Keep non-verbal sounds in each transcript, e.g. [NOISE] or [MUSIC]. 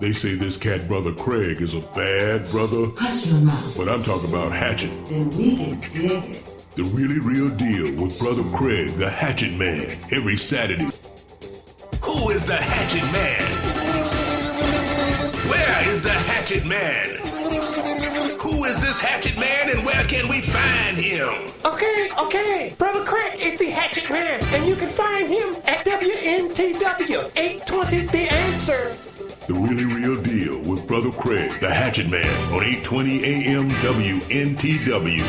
They say this cat brother Craig is a bad brother, Hush your mouth. but I'm talking about Hatchet. Then we can dig it. The really real deal with brother Craig, the Hatchet Man, every Saturday. Who is the Hatchet Man? Where is the Hatchet Man? Who is this Hatchet Man and where can we find him? Okay, okay. Brother Craig Man, and you can find him at WNTW 820 The Answer. The really real deal with brother Craig, the Hatchet Man, on 820 AM WNTW.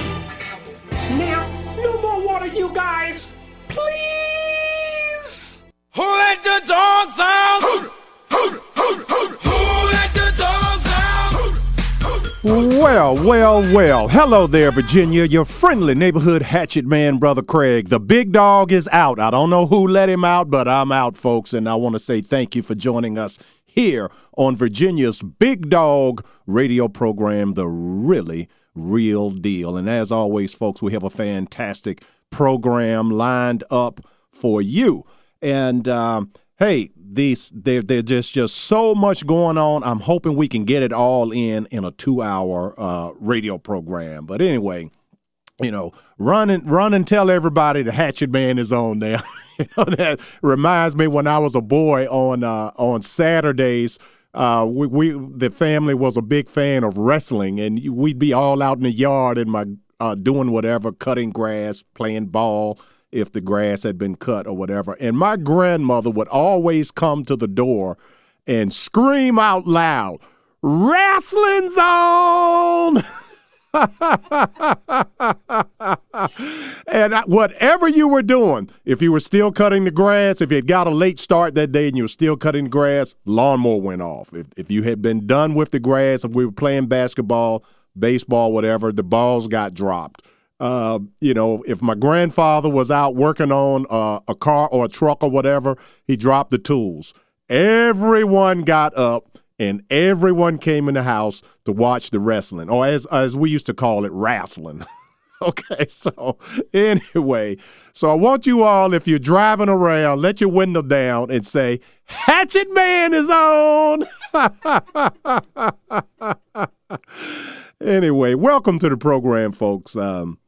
Now, no more water, you guys. Well, well, well. Hello there, Virginia. Your friendly neighborhood hatchet man, Brother Craig. The big dog is out. I don't know who let him out, but I'm out, folks. And I want to say thank you for joining us here on Virginia's Big Dog radio program, The Really Real Deal. And as always, folks, we have a fantastic program lined up for you. And um, hey, these there's just just so much going on. I'm hoping we can get it all in in a two hour uh, radio program. But anyway, you know, run and run and tell everybody the Hatchet Man is on there. [LAUGHS] you know, that reminds me when I was a boy on uh, on Saturdays. Uh, we, we the family was a big fan of wrestling, and we'd be all out in the yard and my uh, doing whatever, cutting grass, playing ball if the grass had been cut or whatever. And my grandmother would always come to the door and scream out loud, "Wrestling's on!" [LAUGHS] and whatever you were doing, if you were still cutting the grass, if you had got a late start that day and you were still cutting the grass, lawnmower went off. If, if you had been done with the grass, if we were playing basketball, baseball, whatever, the balls got dropped. Uh, you know, if my grandfather was out working on uh, a car or a truck or whatever, he dropped the tools. Everyone got up and everyone came in the house to watch the wrestling, or as as we used to call it, wrestling. [LAUGHS] okay, so anyway, so I want you all, if you're driving around, let your window down and say, "Hatchet Man is on." [LAUGHS] anyway, welcome to the program, folks. Um,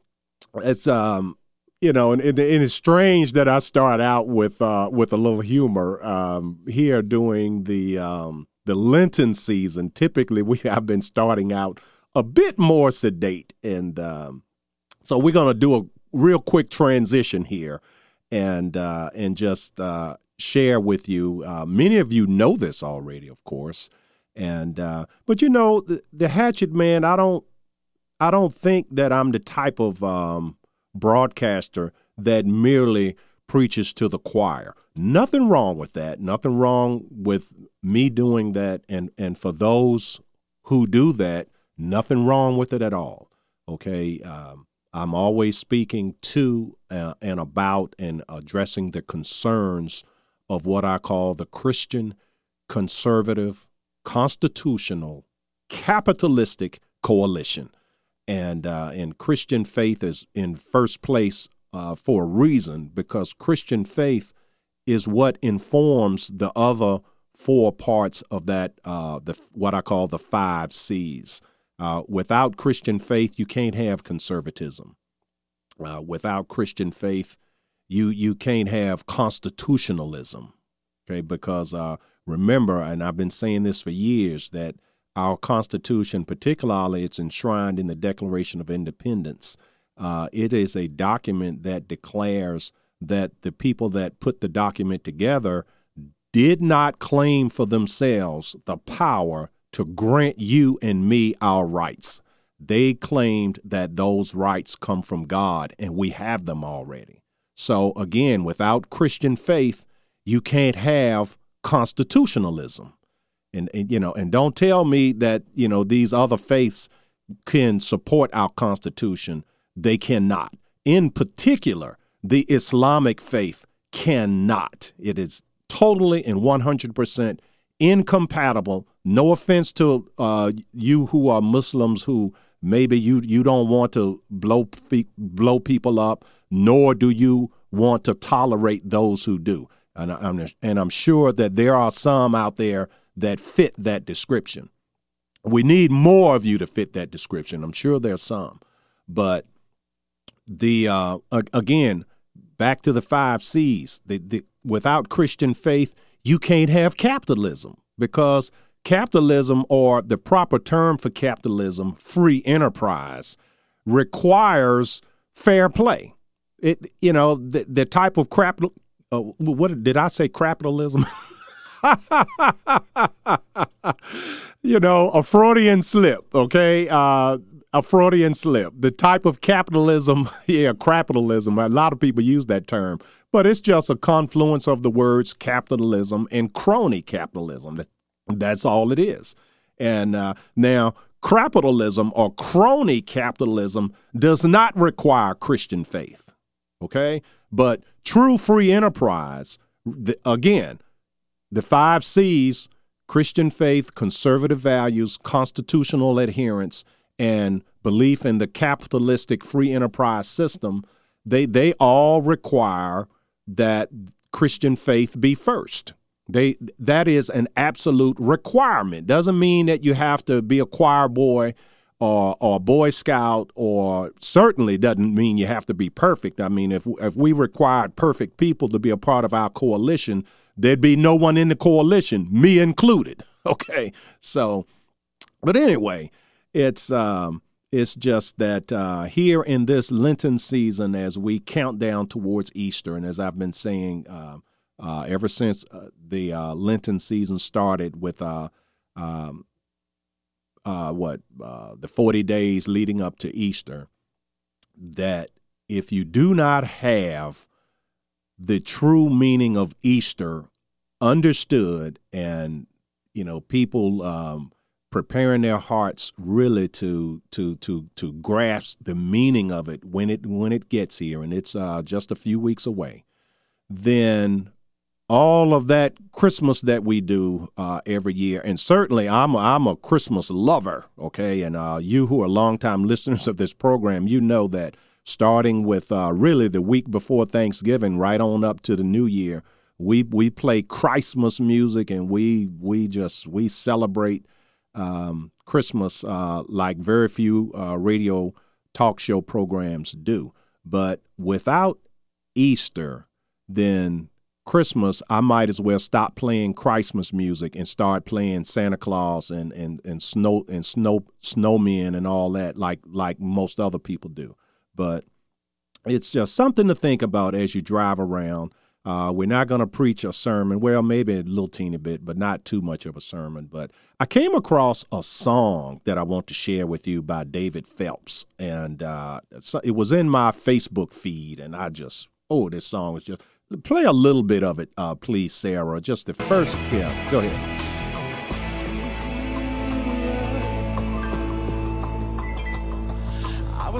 it's um you know and, and, it's strange that i start out with uh with a little humor. Um here doing the um the lenten season typically we [LAUGHS] have been starting out a bit more sedate and um so we're gonna do a real quick transition here and uh and just uh share with you uh many of you know this already of course and uh but you know the, the hatchet man i don't I don't think that I'm the type of um, broadcaster that merely preaches to the choir. Nothing wrong with that. Nothing wrong with me doing that. And, and for those who do that, nothing wrong with it at all. Okay. Um, I'm always speaking to uh, and about and addressing the concerns of what I call the Christian, conservative, constitutional, capitalistic coalition and uh, and Christian faith is in first place uh, for a reason because Christian faith is what informs the other four parts of that uh, the what I call the five C's. Uh, without Christian faith, you can't have conservatism. Uh, without Christian faith, you you can't have constitutionalism. Okay, because uh, remember, and I've been saying this for years that our Constitution, particularly, it's enshrined in the Declaration of Independence. Uh, it is a document that declares that the people that put the document together did not claim for themselves the power to grant you and me our rights. They claimed that those rights come from God, and we have them already. So, again, without Christian faith, you can't have constitutionalism and, and you know and don't tell me that you know these other faiths can support our constitution. They cannot. In particular the islamic faith cannot. It is totally and 100% incompatible. No offense to uh, you who are muslims who maybe you you don't want to blow blow people up nor do you want to tolerate those who do. And I'm, and I'm sure that there are some out there that fit that description. We need more of you to fit that description. I'm sure there's some. But the uh, again, back to the five C's. The, the, without Christian faith, you can't have capitalism because capitalism, or the proper term for capitalism, free enterprise, requires fair play. It, you know, the, the type of crap. Uh, what did I say? Capitalism. [LAUGHS] [LAUGHS] you know, a Freudian slip. Okay, uh, a Freudian slip. The type of capitalism, [LAUGHS] yeah, capitalism. A lot of people use that term, but it's just a confluence of the words capitalism and crony capitalism. That's all it is. And uh, now, capitalism or crony capitalism does not require Christian faith. Okay, but true free enterprise, again, the five C's Christian faith, conservative values, constitutional adherence, and belief in the capitalistic free enterprise system, they, they all require that Christian faith be first. They that is an absolute requirement. Doesn't mean that you have to be a choir boy or or boy scout or certainly doesn't mean you have to be perfect. I mean if if we required perfect people to be a part of our coalition, there'd be no one in the coalition, me included. [LAUGHS] Okay. So but anyway, it's um it's just that uh, here in this Lenten season, as we count down towards Easter, and as I've been saying uh, uh, ever since uh, the uh, Lenten season started with uh, what the 40 days leading up to Easter, that if you do not have the true meaning of Easter understood and you know people um, preparing their hearts really to to to to grasp the meaning of it when it when it gets here and it's uh, just a few weeks away then all of that Christmas that we do uh, every year, and certainly I'm a, I'm a Christmas lover. Okay, and uh, you who are longtime [LAUGHS] listeners of this program, you know that starting with uh, really the week before Thanksgiving, right on up to the New Year, we we play Christmas music, and we we just we celebrate um, Christmas uh, like very few uh, radio talk show programs do. But without Easter, then Christmas, I might as well stop playing Christmas music and start playing Santa Claus and and and snow and snow snowmen and all that like like most other people do. But it's just something to think about as you drive around. Uh, we're not going to preach a sermon. Well, maybe a little teeny bit, but not too much of a sermon. But I came across a song that I want to share with you by David Phelps, and uh, it was in my Facebook feed, and I just oh, this song is just Play a little bit of it, uh, please, Sarah. Just the first. Yeah, go ahead.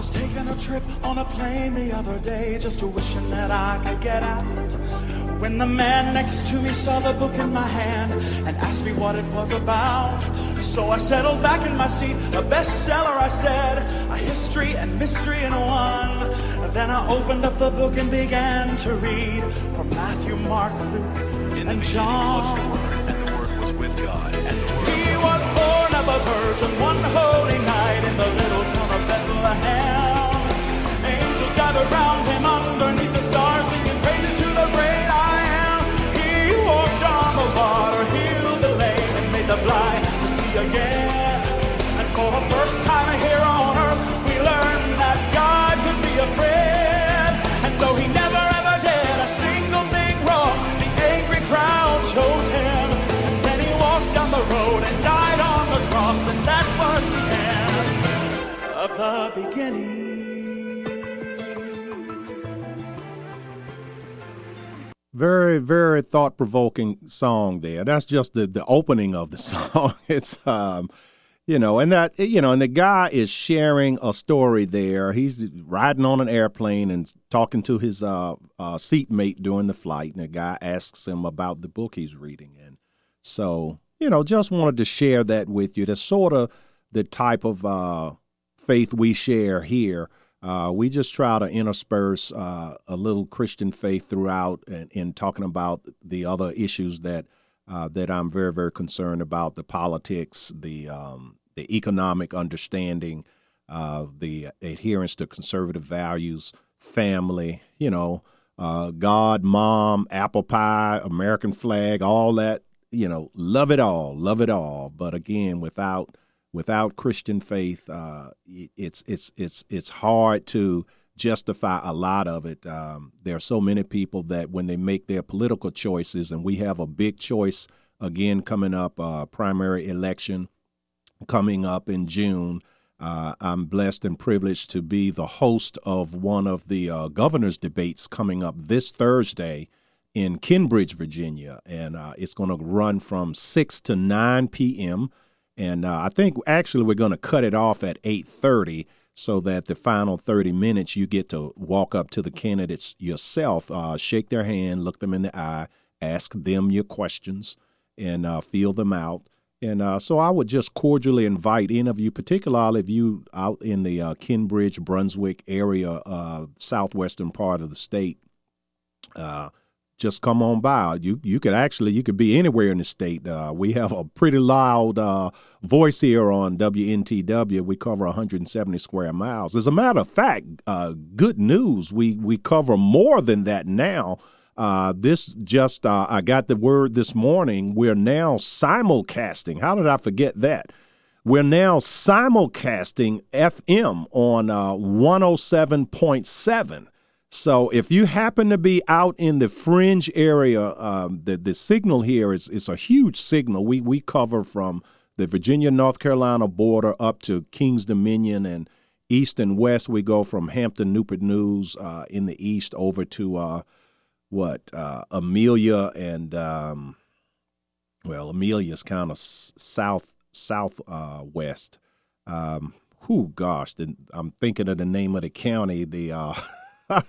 Was taking a trip on a plane the other day, just wishing that I could get out. When the man next to me saw the book in my hand and asked me what it was about. So I settled back in my seat, a bestseller, I said, a history and mystery in one. Then I opened up the book and began to read from Matthew, Mark, Luke, and John. And the Word was with God. And he was born of a virgin one holy night in the little town of Bethlehem. Angels gathered round him Very, very thought provoking song there. That's just the, the opening of the [LAUGHS] song. It's um you know, and that you know, and the guy is sharing a story there. He's riding on an airplane and talking to his uh, uh, seatmate during the flight, and the guy asks him about the book he's reading. And so, you know, just wanted to share that with you. That's sort of the type of uh, faith we share here. Uh, we just try to intersperse uh, a little Christian faith throughout and in talking about the other issues that uh, that I'm very, very concerned about the politics, the um, the economic understanding, uh, the adherence to conservative values, family, you know, uh, God, mom, apple pie, American flag, all that, you know, love it all, love it all. But again, without without Christian faith, uh, it's it's it's it's hard to justify a lot of it. Um, there are so many people that when they make their political choices, and we have a big choice again coming up, uh, primary election coming up in June. Uh, I'm blessed and privileged to be the host of one of the uh, governor's debates coming up this Thursday in Kenbridge, Virginia, and uh, it's going to run from 6 to 9 p.m. And uh, I think actually we're going to cut it off at 8:30 so that the final 30 minutes you get to walk up to the candidates yourself, uh, shake their hand, look them in the eye, ask them your questions, and uh, feel them out. And uh, so I would just cordially invite any of you, particularly if you out in the uh, Kenbridge, Brunswick area, uh, southwestern part of the state, uh, just come on by. You you could actually you could be anywhere in the state. Uh, we have a pretty loud uh, voice here on WNTW. We cover 170 square miles. As a matter of fact, uh, good news. We we cover more than that now. Uh, this just uh, I got the word this morning. We're now simulcasting. How did I forget that? We're now simulcasting FM on uh, 107.7. So if you happen to be out in the fringe area, um, the the signal here is is a huge signal. We we cover from the Virginia North Carolina border up to Kings Dominion and east and west. We go from Hampton Newport News uh, in the east over to uh, what uh, Amelia and um, well Amelia's kind of south south uh, west. Um, who gosh, the, I'm thinking of the name of the county. The uh, [LAUGHS]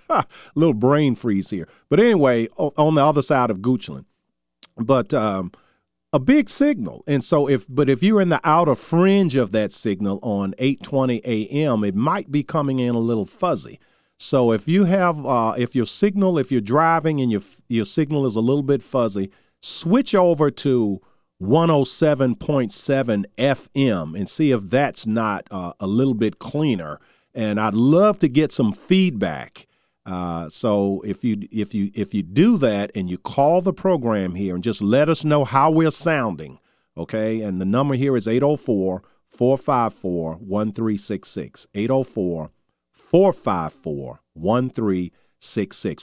[LAUGHS] little brain freeze here. But anyway, on the other side of Goochland. But um, a big signal. And so if but if you're in the outer fringe of that signal on 8:20 a.m., it might be coming in a little fuzzy. So if you have uh, if your signal if you're driving and your your signal is a little bit fuzzy, switch over to 107.7 FM and see if that's not uh, a little bit cleaner. And I'd love to get some feedback. Uh, so if you if you if you do that and you call the program here and just let us know how we're sounding, okay? And the number here is 804 454 1366. 804 454 1366.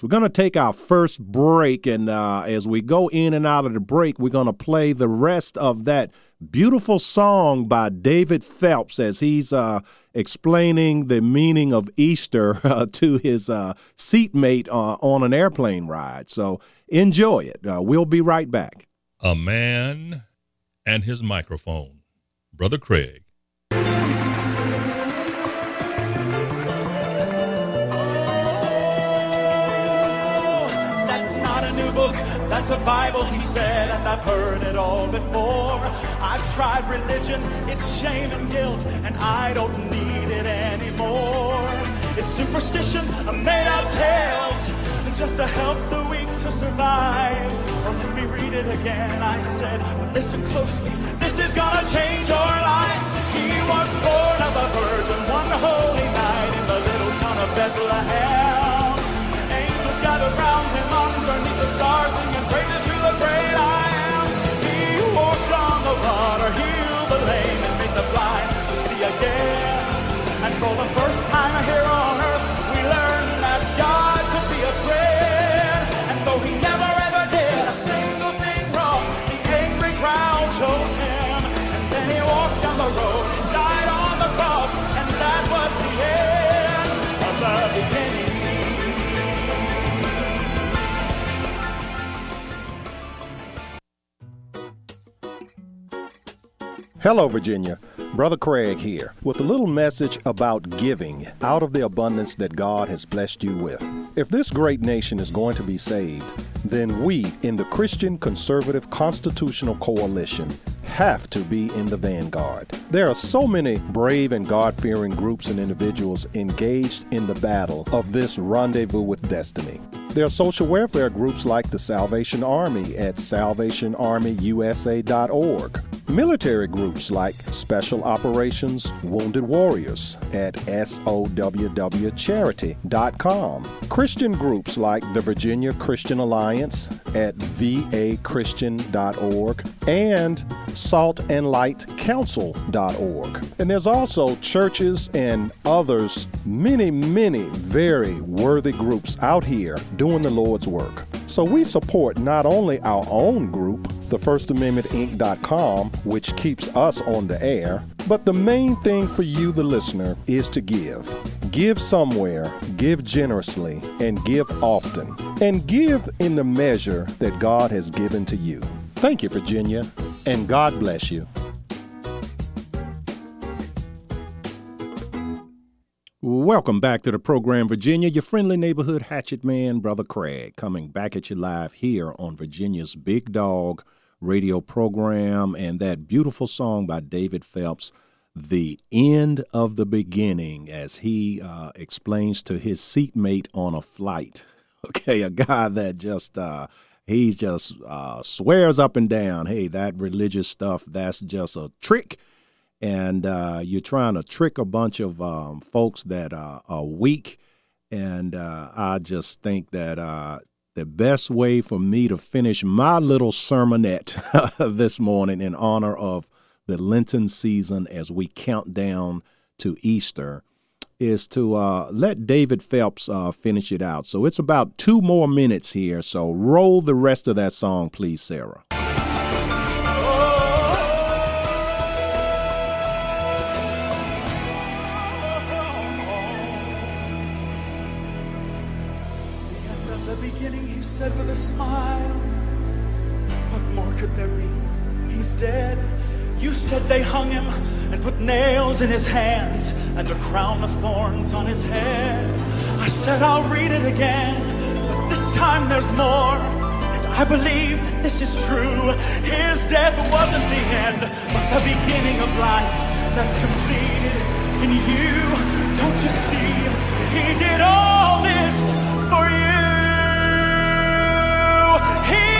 We're going to take our first break, and uh, as we go in and out of the break, we're going to play the rest of that beautiful song by David Phelps as he's uh, explaining the meaning of Easter [LAUGHS] uh, to his uh, seatmate uh, on an airplane ride. So enjoy it. Uh, we'll be right back. A man and his microphone. Brother Craig. That's a Bible, he said, and I've heard it all before. I've tried religion, it's shame and guilt, and I don't need it anymore. It's superstition, a made out tales, just to help the weak to survive. Well, let me read it again, I said, listen closely, this is gonna change your life. He was born of a virgin one holy night in the little town of Bethlehem. Lame, and made the blind to see again. And for the first Hello, Virginia. Brother Craig here with a little message about giving out of the abundance that God has blessed you with. If this great nation is going to be saved, then we in the Christian Conservative Constitutional Coalition have to be in the vanguard. There are so many brave and God fearing groups and individuals engaged in the battle of this rendezvous with destiny. There are social welfare groups like the Salvation Army at salvationarmyusa.org, military groups like Special Operations Wounded Warriors at SOWWcharity.com, Christian groups like the Virginia Christian Alliance at vachristian.org, and saltandlightcouncil.org. And there's also churches and others, many, many very worthy groups out here doing the Lord's work. So we support not only our own group, the First Amendment Inc.com, which keeps us on the air, but the main thing for you, the listener, is to give. Give somewhere, give generously, and give often. And give in the measure that God has given to you. Thank you, Virginia, and God bless you. Welcome back to the program, Virginia. Your friendly neighborhood hatchet man, Brother Craig, coming back at you live here on Virginia's Big Dog radio program. And that beautiful song by David Phelps, The End of the Beginning, as he uh, explains to his seatmate on a flight. [LAUGHS] Okay, a guy that just. Uh, he just uh, swears up and down, hey, that religious stuff, that's just a trick and uh, you're trying to trick a bunch of um, folks that are weak. And uh, I just think that uh, the best way for me to finish my little sermonette [LAUGHS] this morning in honor of the Lenten season as we count down to Easter is to uh, let David Phelps uh, finish it out. So it's about two more minutes here. So roll the rest of that song, please, Sarah. Said they hung him and put nails in his hands and a crown of thorns on his head. I said, I'll read it again, but this time there's more. And I believe this is true. His death wasn't the end, but the beginning of life that's completed in you. Don't you see? He did all this for you. one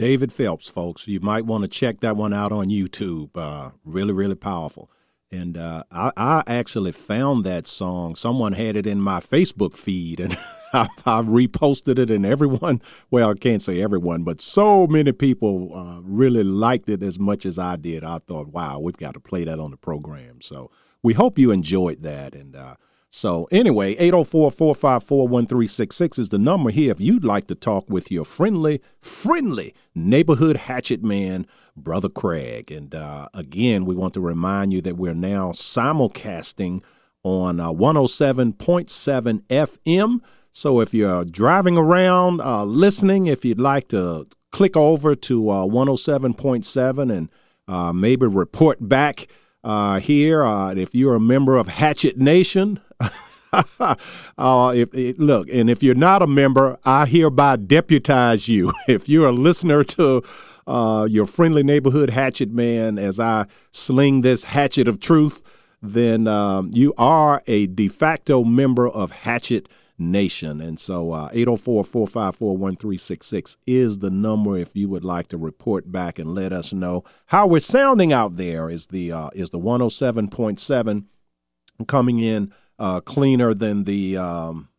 David Phelps, folks. You might want to check that one out on YouTube. Uh, really, really powerful. And uh, I, I actually found that song. Someone had it in my Facebook feed, and [LAUGHS] I, I reposted it. And everyone, well, I can't say everyone, but so many people uh, really liked it as much as I did. I thought, wow, we've got to play that on the program. So we hope you enjoyed that. And uh, so, anyway, 804 454 1366 is the number here if you'd like to talk with your friendly, friendly neighborhood hatchet man, Brother Craig. And uh, again, we want to remind you that we're now simulcasting on uh, 107.7 FM. So if you're driving around, uh, listening, if you'd like to click over to uh, 107.7 and uh, maybe report back uh, here, uh, if you're a member of Hatchet Nation. [LAUGHS] uh, if, if, look, and if you're not a member, I hereby deputize you. [LAUGHS] If you're a listener to uh, your friendly neighborhood hatchet man, as I sling this hatchet of truth, then um, you are a de facto member of Hatchet Nation. And so 804 454 1366 is the number if you would like to report back and let us know how we're sounding out there. Is the, uh, is the 107.7 coming in uh, cleaner than the um,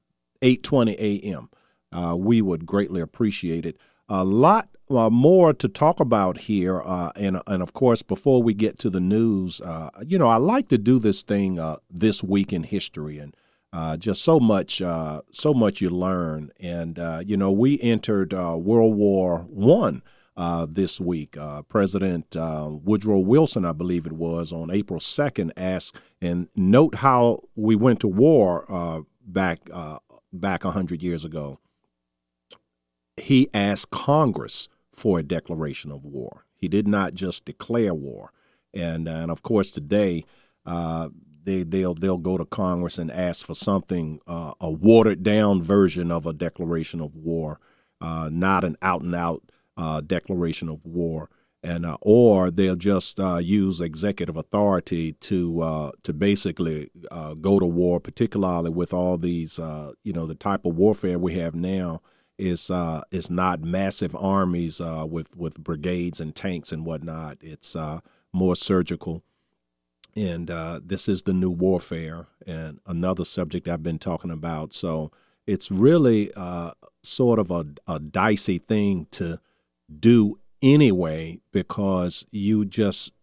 8:20 a.m. Uh, we would greatly appreciate it. A lot uh, more to talk about here, uh, and and of course, before we get to the news, uh, you know, I like to do this thing uh, this week in history, and just so much, so much you learn. And you know, we entered World War One. Uh, this week. Uh, President uh, Woodrow Wilson, I believe it was, on April 2nd, asked, and note how we went to war uh, back uh, back 100 years ago. He asked Congress for a declaration of war. He did not just declare war. And, and of course, today, they, they'll, they'll go to Congress and ask for something, a watered down version of a declaration of war, not an out and out uh, declaration of war, and uh, or they'll just uh, use executive authority to uh, to basically uh, go to war, particularly with all these uh, you know the type of warfare we have now is is not massive armies with with brigades and tanks and whatnot. It's more surgical. And this is the new warfare, and another subject I've been talking about. So it's really sort of a, a dicey thing to do anyway because you just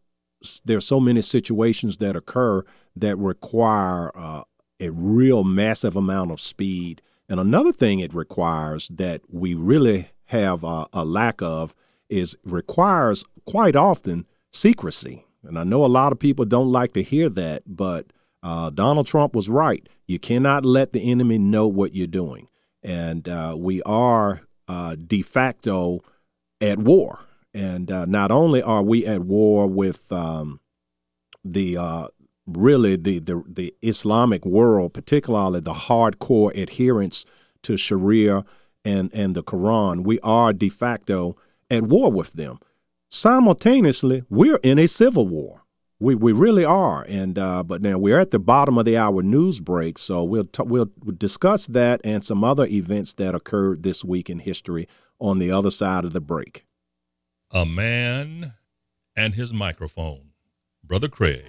there's so many situations that occur that require uh, a real massive amount of speed. And another thing it requires that we really have a, a lack of is requires quite often secrecy. And i know a lot of people don't like to hear that but uh, donald trump was right. You cannot let the enemy know what you're doing. And uh, we are uh, de facto at war. And uh, not only are we at war with um, the uh, really the, the, the Islamic world, particularly the hardcore adherents to Sharia and and the Quran, we are de facto at war with them. Simultaneously, we're in a civil war. We we really are, and uh, but now we're at the bottom of the hour news break, so we'll t- we'll discuss that and some other events that occurred this week in history on the other side of the break. A man and his microphone. Brother Craig.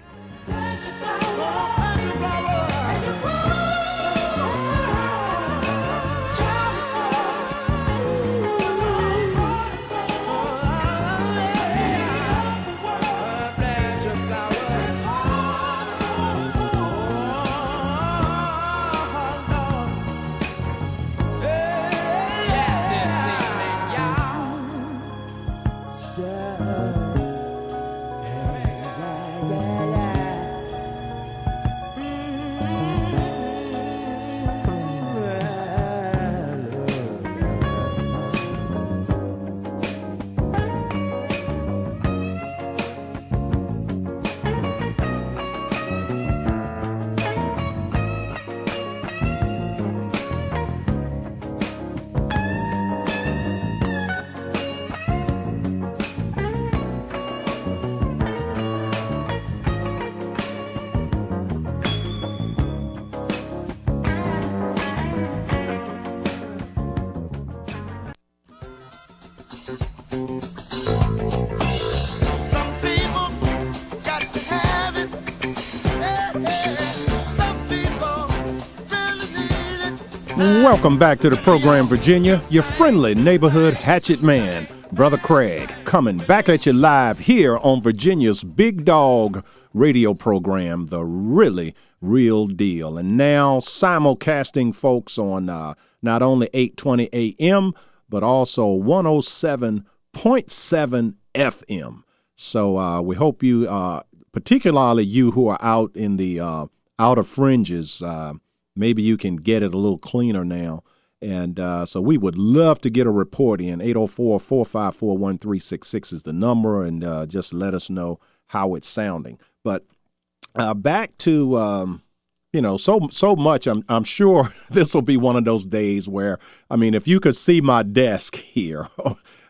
Welcome back to the program, Virginia. Your friendly neighborhood hatchet man, Brother Craig, coming back at you live here on Virginia's Big Dog radio program, The Really Real Deal. And now simulcasting folks on uh, not only 820 AM, but also 107.7 FM. So uh, we hope you, uh, particularly you who are out in the uh, outer fringes, uh, maybe you can get it a little cleaner now. And uh, so we would love to get a report in. 804 454 1366 is the number, and uh, just let us know how it's sounding. But uh, back to. Um, you know, so so much. I'm I'm sure [LAUGHS] this will be one of those days where, I mean, if you could see my desk [LAUGHS] here,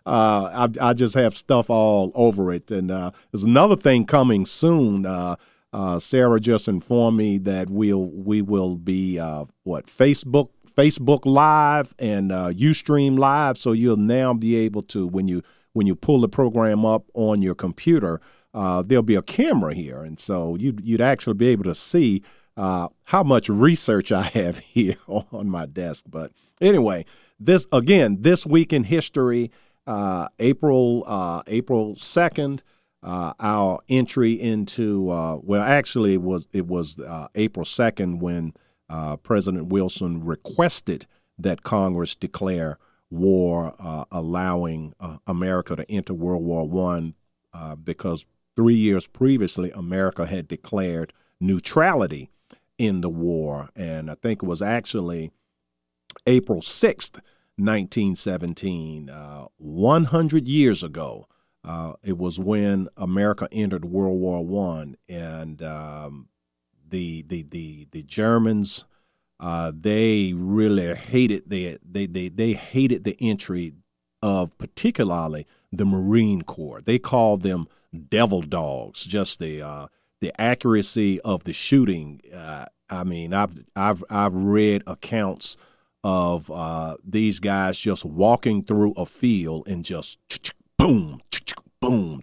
uh, I, I just have stuff all over it. And uh, there's another thing coming soon. Uh, uh, Sarah just informed me that we'll we will be uh, what Facebook Facebook Live and uh, UStream Live. So you'll now be able to when you when you pull the program up on your computer, uh, there'll be a camera here, and so you'd you'd actually be able to see uh, how much research I have [LAUGHS] here on my desk. But anyway, this again, this week in history, uh, April uh, April second. Uh, our entry into uh, well, actually, it was it was uh, April second when President Wilson requested that Congress declare war, allowing America to enter World War One, because three years previously America had declared neutrality in the war. And I think it was actually April 6th, 1917, uh, 100 years ago. Uh, it was when America entered World War One, and um, the, the the the Germans uh, they really hated the they, they they hated the entry of particularly the Marine Corps. They called them devil dogs. Just the uh, the accuracy of the shooting. Uh, I mean, I've I've I've read accounts of uh, these guys just walking through a field and just boom, boom,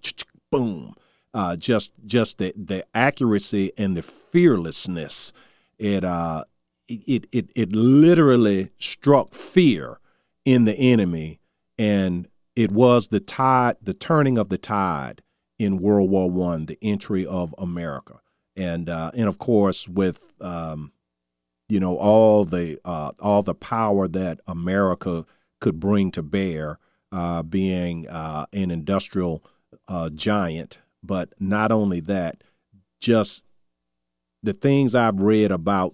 boom. Uh, just just the, the accuracy and the fearlessness. It uh it it it literally struck fear in the enemy, and it was the tide, the turning of the tide in World War One, the entry of America, and uh, and of course with um, you know all the uh, all the power that America could bring to bear, uh, being uh, an industrial uh, giant, but not only that, just the things I've read about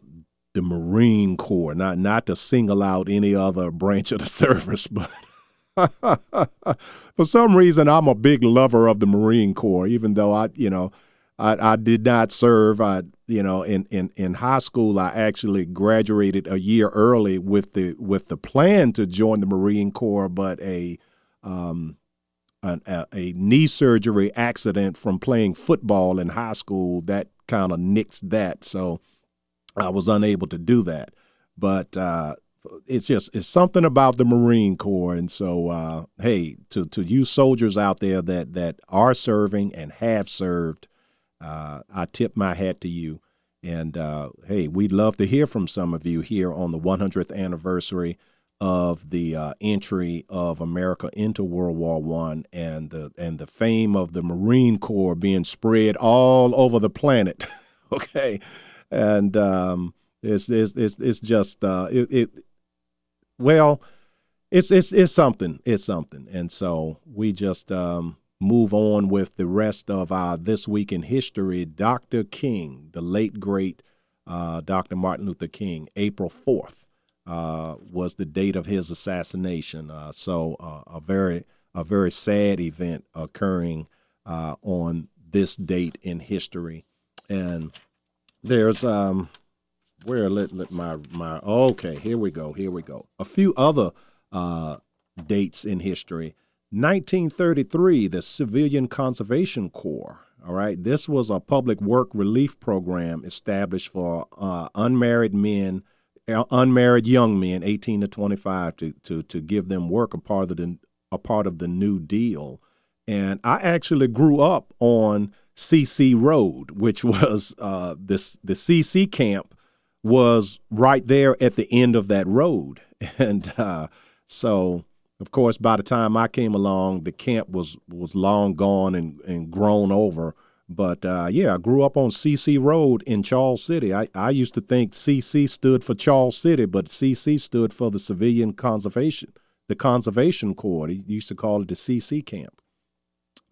the Marine Corps, not not to single out any other branch of the [LAUGHS] service, but [LAUGHS] For some reason, I'm a big lover of the Marine Corps, even though I, you know, I, I did not serve. I, you know, in, in, in high school, I actually graduated a year early with the with the plan to join the Marine Corps, but a um, a, a knee surgery accident from playing football in high school that kind of nixed that, so I was unable to do that. But uh, it's just it's something about the Marine Corps, and so uh, hey, to to you soldiers out there that that are serving and have served, uh, I tip my hat to you. And uh, hey, we'd love to hear from some of you here on the 100th anniversary of the uh, entry of America into World War One, and the and the fame of the Marine Corps being spread all over the planet. [LAUGHS] okay, and um, it's, it's it's it's just uh, it, it well, it's it's it's something. It's something. And so we just um, move on with the rest of our this week in history. Dr. King, the late great uh, Dr. Martin Luther King, April fourth uh, was the date of his assassination. Uh, so uh, a very a very sad event occurring uh, on this date in history, and there's um, where let let my my okay here we go here we go a few other uh, dates in history 1933 the civilian conservation corps all right this was a public work relief program established for uh, unmarried men uh, unmarried young men 18 to 25 to to to give them work a part of the a part of the new deal and i actually grew up on cc road which [LAUGHS] was uh, this the cc camp was right there at the end of that road. [LAUGHS] And uh, so, of course, by the time I came along, the camp was was long gone and, and grown over. But uh, yeah, I grew up on CC Road in Charles City. I, I used to think CC stood for Charles City, but CC stood for the Civilian Conservation, the Conservation Corps. He used to call it the CC camp.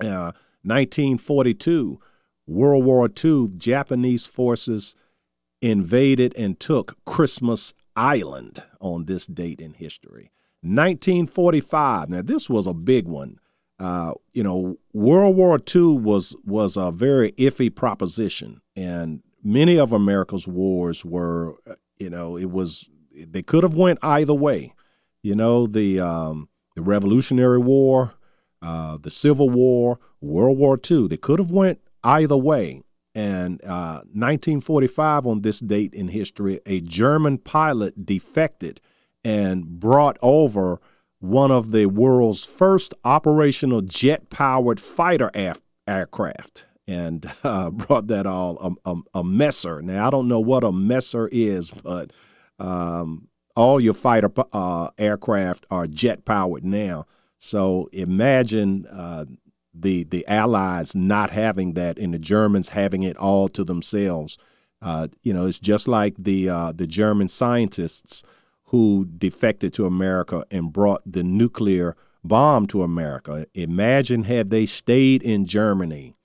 Uh, 1942, World War II, Japanese forces invaded and took Christmas Island on this date in history. 1945. Now this was a big one. Uh, you know, World War II was was a very iffy proposition, and many of America's wars were, you know, it was they could have went either way. You know, the um, the Revolutionary War, uh, the Civil War, World War II. They could have went either way. And uh, 1945, on this date in history, a German pilot defected and brought over one of the world's first operational jet powered fighter af- aircraft and [LAUGHS] uh, brought that all a, a, a, messer. Now, I don't know what a messer is, but um, all your fighter uh, aircraft are jet powered now. So imagine uh, the the Allies not having that and the Germans having it all to themselves. Uh, you know, it's just like the uh, the German scientists who defected to America and brought the nuclear bomb to America. Imagine had they stayed in Germany.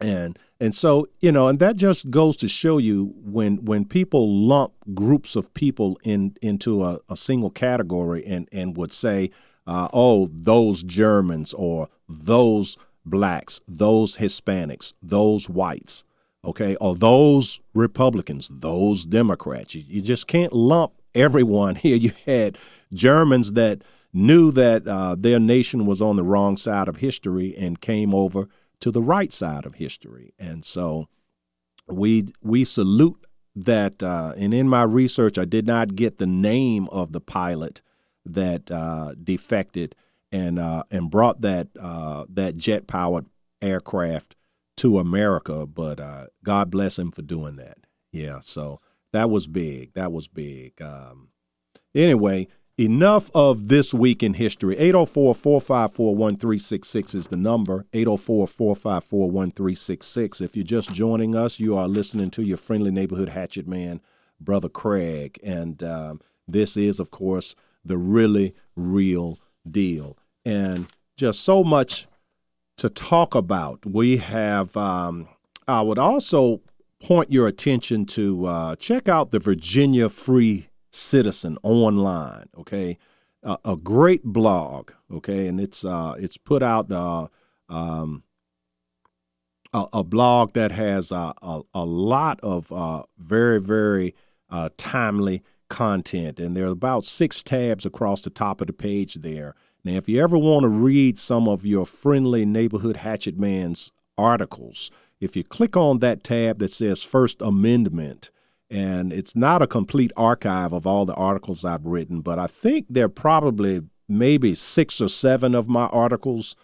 And and so, you know, and that just goes to show you when when people lump groups of people in into a, a single category and, and would say, uh, oh, those Germans or those blacks, those Hispanics, those whites, okay, or those Republicans, those Democrats. You, you just can't lump everyone [LAUGHS] here. You had Germans that knew that uh, their nation was on the wrong side of history and came over to the right side of history. And so we we salute that. Uh, and in my research, I did not get the name of the pilot that uh, defected and uh, and brought that uh, that jet powered aircraft to America. But uh, God bless him for doing that. Yeah, so that was big. That was big. Um, anyway, enough of this week in history. 804 454 1366 is the number. 804 454 1366. If you're just joining us, you are listening to your friendly neighborhood hatchet man, Brother Craig. And um, this is, of course, the really real deal. And just so much to talk about. We have, um, I would also point your attention to uh, check out the Virginia Free Citizen online. Okay, uh, a great blog. Okay, and it's uh, it's put out uh, um, a, a, blog that has a, a, lot of uh, very very uh, timely content, and there are about six tabs across the top of the page there. Now, if you ever want to read some of your friendly neighborhood hatchet man's articles, if you click on that tab that says First Amendment, and it's not a complete archive of all the articles I've written, but I think there are probably maybe six or seven of my articles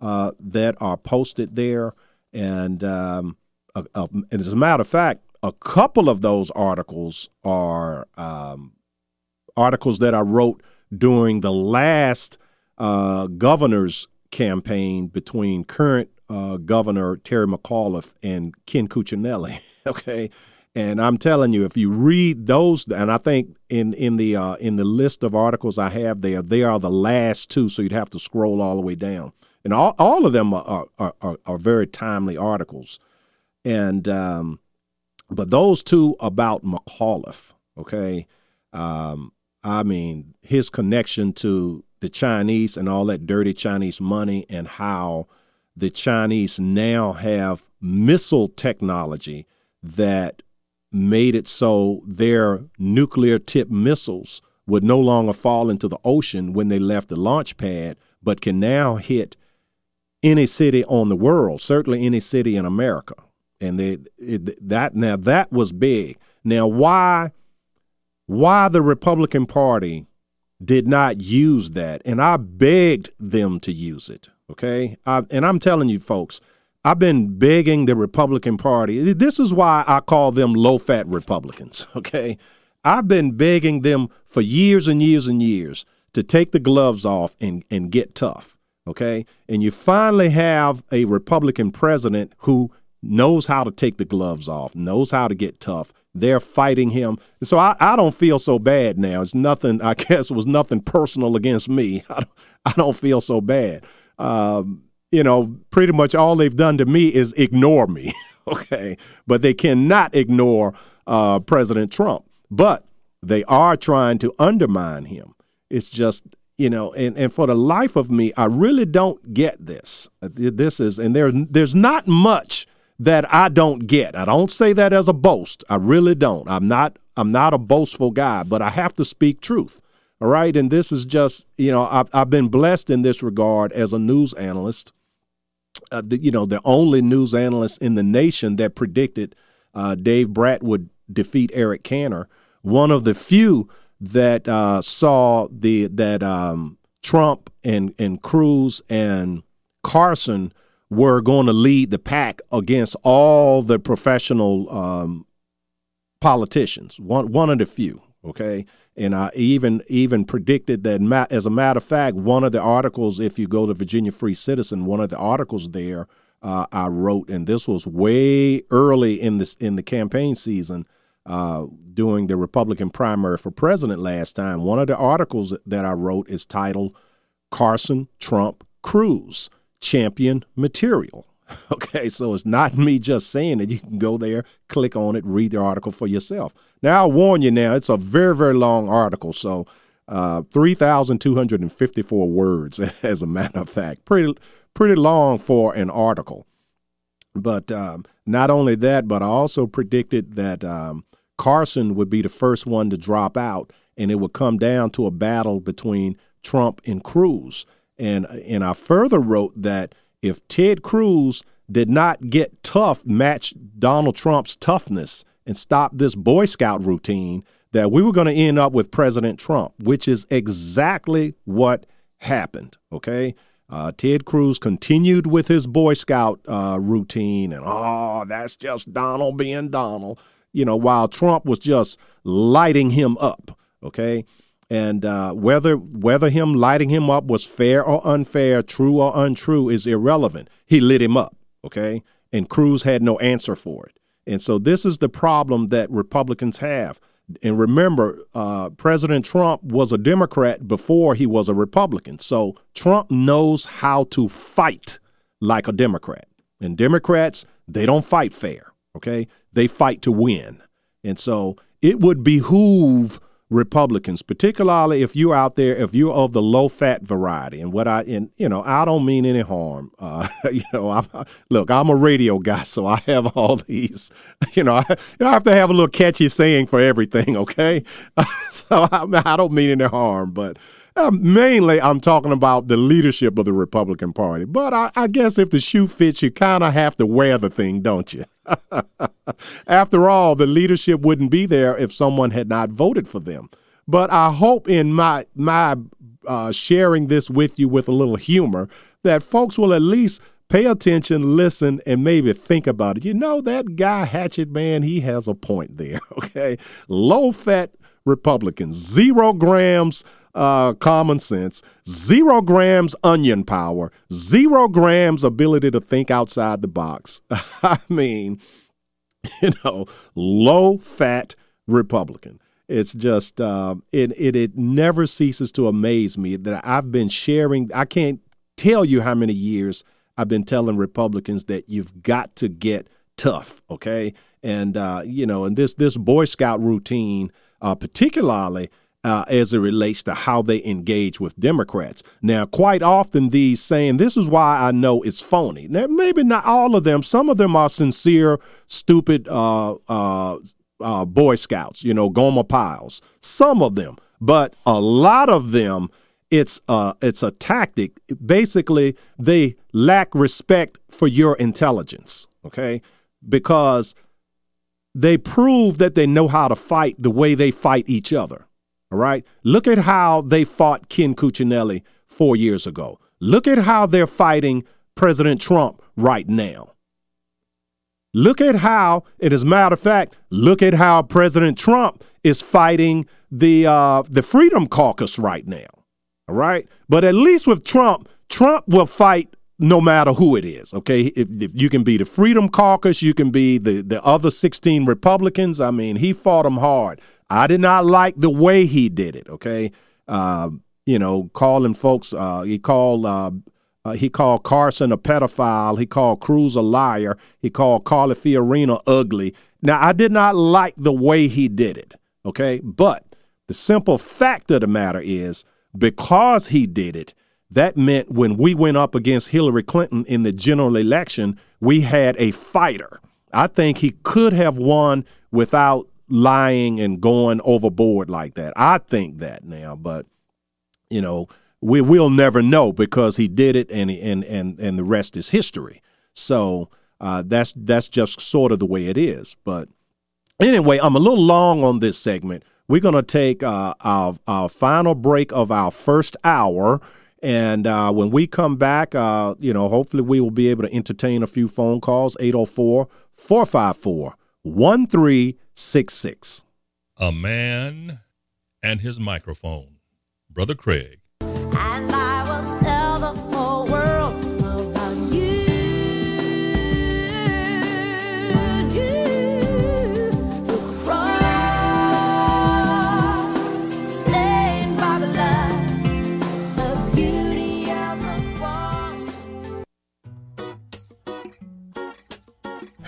uh, that are posted there. And, um, and as a matter of fact, a couple of those articles are um, articles that I wrote during the last uh, governor's campaign between current uh, Governor Terry McAuliffe and Ken Cuccinelli. [LAUGHS] okay, and I'm telling you, if you read those, and I think in in the uh, in the list of articles I have there, they are the last two, so you'd have to scroll all the way down. And all, all of them are, are, are, are very timely articles. And um, but those two about McAuliffe, okay, um, I mean his connection to the Chinese and all that dirty Chinese money, and how the Chinese now have missile technology that made it so their nuclear tipped missiles would no longer fall into the ocean when they left the launch pad, but can now hit any city on the world, certainly any city in America and they it, that now that was big. Now why why the Republican Party did not use that, and I begged them to use it. Okay, I, and I'm telling you, folks, I've been begging the Republican Party. This is why I call them low-fat Republicans. [LAUGHS] Okay, I've been begging them for years and years and years to take the gloves off and and get tough. Okay, and you finally have a Republican president who knows how to take the gloves off, knows how to get tough. They're fighting him. So I, I don't feel so bad now. It's nothing, [LAUGHS] I guess, it was nothing personal against me. [LAUGHS] I don't, I don't feel so bad. Um, you know, pretty much all they've done to me is ignore me. [LAUGHS] okay. But they cannot ignore uh, President Trump, but they are trying to undermine him. It's just you know, and, and for the life of me, I really don't get this. This is, and there, there's not much that I don't get. I don't say that as a boast. I really don't. I'm not, I'm not a boastful guy, but I have to speak truth. All right. And this is just, you know, I've, I've been blessed in this regard as a news analyst. Uh, the, you know, the only news analyst in the nation that predicted uh, Dave Brat would defeat Eric Cantor. One of the few that uh, saw the that um, Trump and and Cruz and Carson were going to lead the pack against all the professional um, politicians. One one of the few. Okay, and I even even predicted that. As a matter of fact, one of the articles, if you go to Virginia Free Citizen, one of the articles there uh, I wrote, and this was way early in this in the campaign season uh, during the Republican primary for president last time. One of the articles that I wrote is titled Carson Trump Cruz Champion Material. [LAUGHS] Okay, so it's not [LAUGHS] me just saying it. You can go there, click on it, read the article for yourself. Now, I'll warn you now, it's a very, very long article. So, uh, 3,254 words, [LAUGHS] as a matter of fact. Pretty, pretty long for an article. But um, not only that, but I also predicted that um, Carson would be the first one to drop out, and it would come down to a battle between Trump and Cruz. And and I further wrote that if Ted Cruz did not get tough, match Donald Trump's toughness, and stop this Boy Scout routine, that we were going to end up with President Trump, which is exactly what happened. Okay. Uh, Ted Cruz continued with his Boy Scout uh, routine, and oh, that's just Donald being Donald you know, while Trump was just lighting him up. Okay. And uh, whether whether him lighting him up was fair or unfair, true or untrue, is irrelevant. He lit him up, okay? And Cruz had no answer for it. And so this is the problem that Republicans have. And remember, uh, President Trump was a Democrat before he was a Republican. So Trump knows how to fight like a Democrat. And Democrats, they don't fight fair, okay? they fight to win. And so it would behoove Republicans, particularly if you're out there, if you're of the low fat variety. And what I, and you know, I don't mean any harm. Uh, [LAUGHS] you know, I'm, look, I'm a radio guy, so I have all these. [LAUGHS] You know, I, you know, I have to have a little catchy saying for everything. Okay, [LAUGHS] so I, I don't mean any harm, but uh, mainly, I'm talking about the leadership of the Republican Party. But I, I guess if the shoe fits, you kind of have to wear the thing, don't you? [LAUGHS] After all, the leadership wouldn't be there if someone had not voted for them. But I hope in my my uh, sharing this with you with a little humor that folks will at least pay attention, listen, and maybe think about it. You know, that guy Hatchet Man, he has a point there. [LAUGHS] Okay, low fat Republicans, zero grams uh, common sense, zero grams onion power, zero grams ability to think outside the box. [LAUGHS] I mean, you know, low fat Republican. It's just uh, it, it it never ceases to amaze me that I've been sharing. I can't tell you how many years I've been telling Republicans that you've got to get tough, okay? And uh, you know, and this this Boy Scout routine, uh, particularly uh, as it relates to how they engage with Democrats. Now, quite often, these saying, This is why I know it's phony. Now, maybe not all of them. Some of them are sincere, stupid uh, uh, uh Boy Scouts, you know, Gomer Pyles, Some of them. But a lot of them, it's uh, it's a tactic. Basically, they lack respect for your intelligence, okay? Because they prove that they know how to fight the way they fight each other. All right. Look at how they fought Ken Cuccinelli four years ago. Look at how they're fighting President Trump right now. Look at how, and as a matter of fact, look at how President Trump is fighting the uh, the Freedom Caucus right now. All right. But at least with Trump, Trump will fight no matter who it is. Okay, if, if, you can be the Freedom Caucus, you can be the the other 16 Republicans. I mean, he fought them hard. I did not like the way he did it. Okay, uh, you know, calling folks. Uh, he called. Uh, uh, he called Carson a pedophile. He called Cruz a liar. He called Carly Fiorina ugly, Now, I did not like the way he did it, okay? But the simple fact of the matter is because he did it, that meant when we went up against Hillary Clinton in the general election, we had a fighter. I think he could have won without lying and going overboard like that. I think that now, but you know, we will never know because he did it and and and and the rest is history. So uh, that's that's just sort of the way it is. But anyway, I'm a little long on this segment. We're going to take uh, our, our final break of our first hour. And uh, when we come back, uh, you know, hopefully we will be able to entertain a few phone calls 804 454 1366. A man and his microphone. Brother Craig.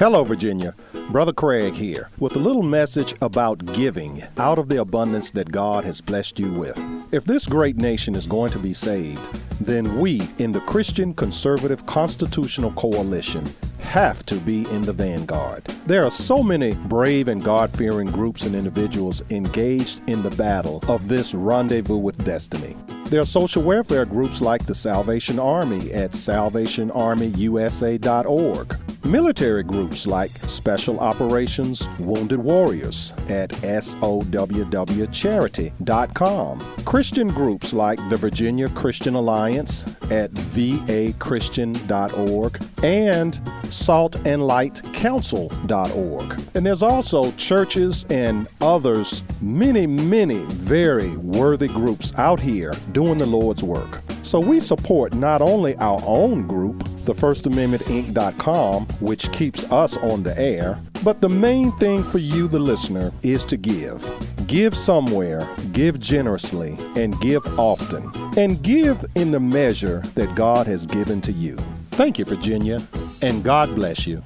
Hello, Virginia. Brother Craig here with a little message about giving out of the abundance that God has blessed you with. If this great nation is going to be saved, then we in the Christian Conservative Constitutional Coalition have to be in the vanguard. There are so many brave and God fearing groups and individuals engaged in the battle of this rendezvous with destiny. There are social welfare groups like the Salvation Army at salvationarmyusa.org, military groups like Special Operations Wounded Warriors at sowwcharity.com, Christian groups like the Virginia Christian Alliance at vachristian.org, and saltandlightcouncil.org. And there's also churches and others, many, many very worthy groups out here doing the Lord's work. So we support not only our own group, the First Amendment Inc.com, which keeps us on the air, but the main thing for you, the listener, is to give. Give somewhere, give generously, and give often. And give in the measure that God has given to you. Thank you, Virginia, and God bless you.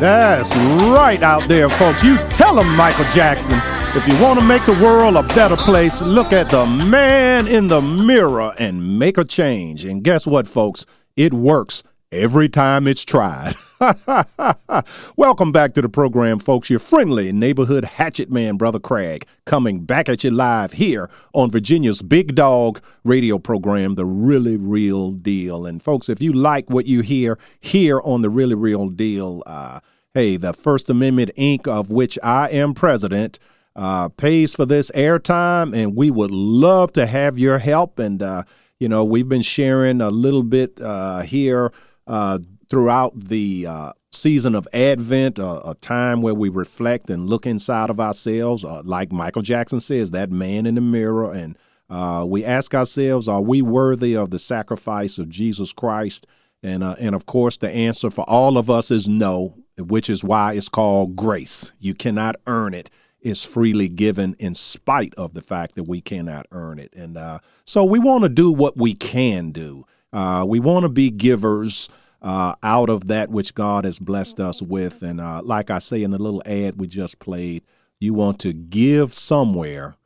That's right out there, folks. You tell them, Michael Jackson. If you want to make the world a better place, look at the man in the mirror and make a change. And guess what, folks? It works every time it's tried. [LAUGHS] [LAUGHS] Welcome back to the program, folks. Your friendly neighborhood hatchet man, Brother Craig, coming back at you live here on Virginia's Big Dog radio program, The Really Real Deal. And, folks, if you like what you hear here on The Really Real Deal, uh, hey, the First Amendment Inc., of which I am president, uh, pays for this airtime, and we would love to have your help. And, uh, you know, we've been sharing a little bit uh, here uh, throughout the uh, season of Advent, uh, a time where we reflect and look inside of ourselves, uh, like Michael Jackson says, that man in the mirror. And uh, we ask ourselves, are we worthy of the sacrifice of Jesus Christ? And, uh, and of course, the answer for all of us is no, which is why it's called grace. You cannot earn it, is freely given in spite of the fact that we cannot earn it. And uh, so we want to do what we can do. Uh, we want to be givers uh, out of that which God has blessed us with. And uh, like I say in the little ad we just played, you want to give somewhere,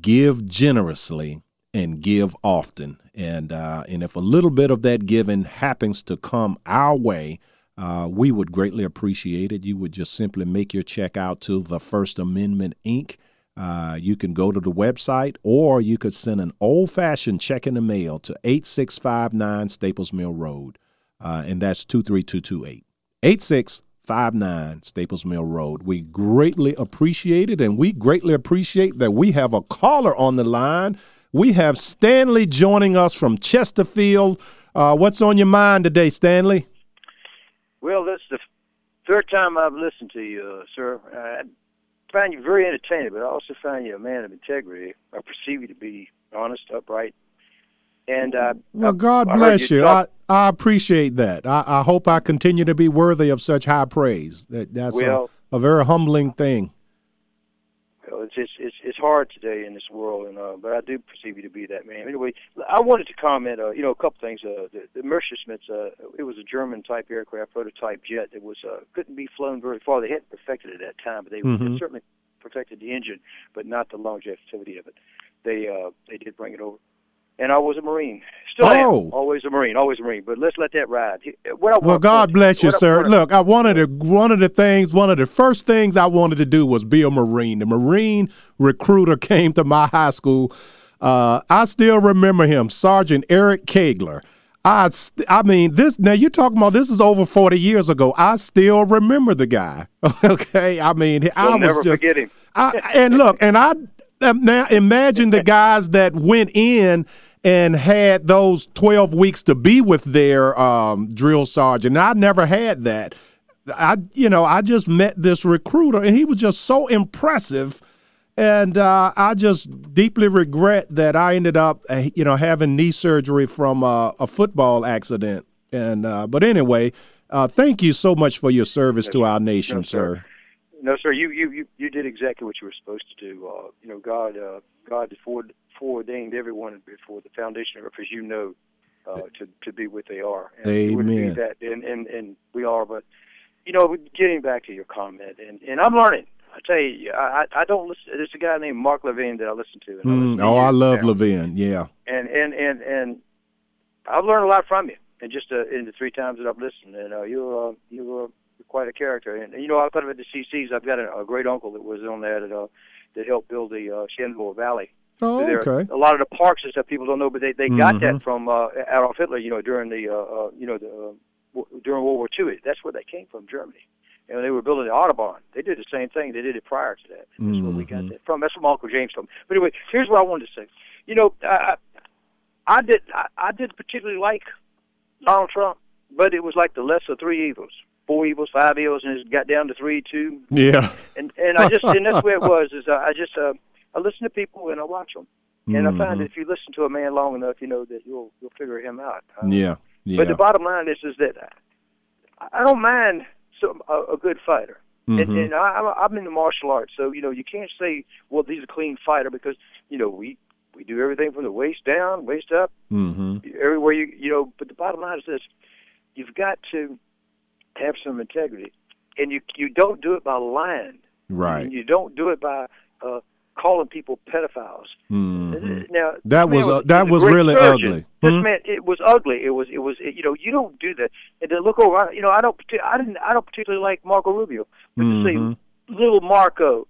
give generously, and give often. And uh, and if a little bit of that giving happens to come our way, uh, we would greatly appreciate it. You would just simply make your check out to the First Amendment Inc. Uh, you can go to the website or you could send an old fashioned check in the mail to 8659 Staples Mill Road, uh, and that's 23228. 8659 Staples Mill Road. We greatly appreciate it, and we greatly appreciate that we have a caller on the line. We have Stanley joining us from Chesterfield. Uh, what's on your mind today, Stanley? Well, this is the third time I've listened to you, uh, sir. I find you very entertaining, but I also find you a man of integrity. I perceive you to be honest, upright, And uh, Well, God I heard bless you you. talk- I, appreciate that. I, I hope I continue to be worthy of such high praise. That that's Well- a, a very humbling thing. Well, it's, it's it's it's hard today in this world, and uh, but I do perceive you to be that man. Anyway, I wanted to comment. Uh, you know, a couple things. Uh, the, the Messerschmitts. Uh, it was a German type aircraft, prototype jet that was uh, couldn't be flown very far. They hadn't perfected it at that time, but they Mhm. certainly perfected the engine, but not the longevity of it. They uh, they did bring it over. And I was a Marine. Still Oh. am. Always a Marine. Always a Marine. But let's let that ride. What I Well, God bless you, sir. I- Look, I wanted to one of the things, one of the first things I wanted to do was be a Marine. The Marine recruiter [LAUGHS] came to my high school. Uh, I still remember him, Sergeant Eric Kegler. I, st- I mean, this now you're talking about this is over 40 years ago. I still remember the guy. [LAUGHS] okay, I mean, I We'll was never just forget him. I, and look, and I now imagine the guys that went in and had those 12 weeks to be with their um, drill sergeant. Now, I never had that. I, you know, I just met this recruiter and he was just so impressive. And uh, I just deeply regret that I ended up, uh, you know, having knee surgery from uh, a football accident. And uh, but anyway, uh, thank you so much for your service to our nation, No, sir. sir. No, sir. You you you, you did exactly what you were supposed to do. Uh, you know, God uh, God fore, foreordained everyone before the foundation of earth, as you know, uh, to to be what they are. And Amen. That and, and and we are. But you know, getting back to your comment, and and I'm learning. I tell you, I I don't listen. There's a guy named Mark Levine that I listen to. And I listen Mm, to oh, I love now. Levin. Yeah. and and and and I've learned a lot from you, and just uh, in the three times that I've listened, and uh, you're uh, you're, uh, quite a character. And, you know, outside of at the CCs, I've got a, a great uncle that was on there that uh, that helped build the uh, Shenandoah Valley. Oh, There- okay. A lot of the parks and stuff people don't know, but they they got Mhm. that from uh, Adolf Hitler. You know, during the uh, uh, you know the uh, w- during World War II. That's where they came from, Germany. And they were building the Autobahn. They did the same thing. They did it prior to that. That's where we got Mhm. that from. That's from Uncle James told me. But anyway, here's what I wanted to say. You know, I, I did I, I did particularly like Donald Trump, but it was like the lesser three evils, four evils, five evils, and it got down to three, two, Yeah. and and I just and that's where it [LAUGHS] was. Is I, I just uh, I listen to people and I watch them, and I Mhm. find that if you listen to a man long enough, you know that you'll you'll figure him out. Yeah. Yeah. But the bottom line is is that I, I don't mind some a, a good fighter. And, Mhm. and I, I'm- I'm in the martial arts, so you know you can't say, "Well, he's a clean fighter," because you know we we do everything from the waist down, waist up, hmm everywhere you you know. But the bottom line is this: you've got to have some integrity, and you you don't do it by lying. Right. And you don't do it by uh, calling people pedophiles. Mhm. Now That was uh, that a was really surgeon. ugly. This Hmm? man, it was ugly. It was, it was, you know, you don't do that. And then look over, I- you know, I don't, I didn't, I don't particularly like Marco Rubio, but Mhm. to say little Marco,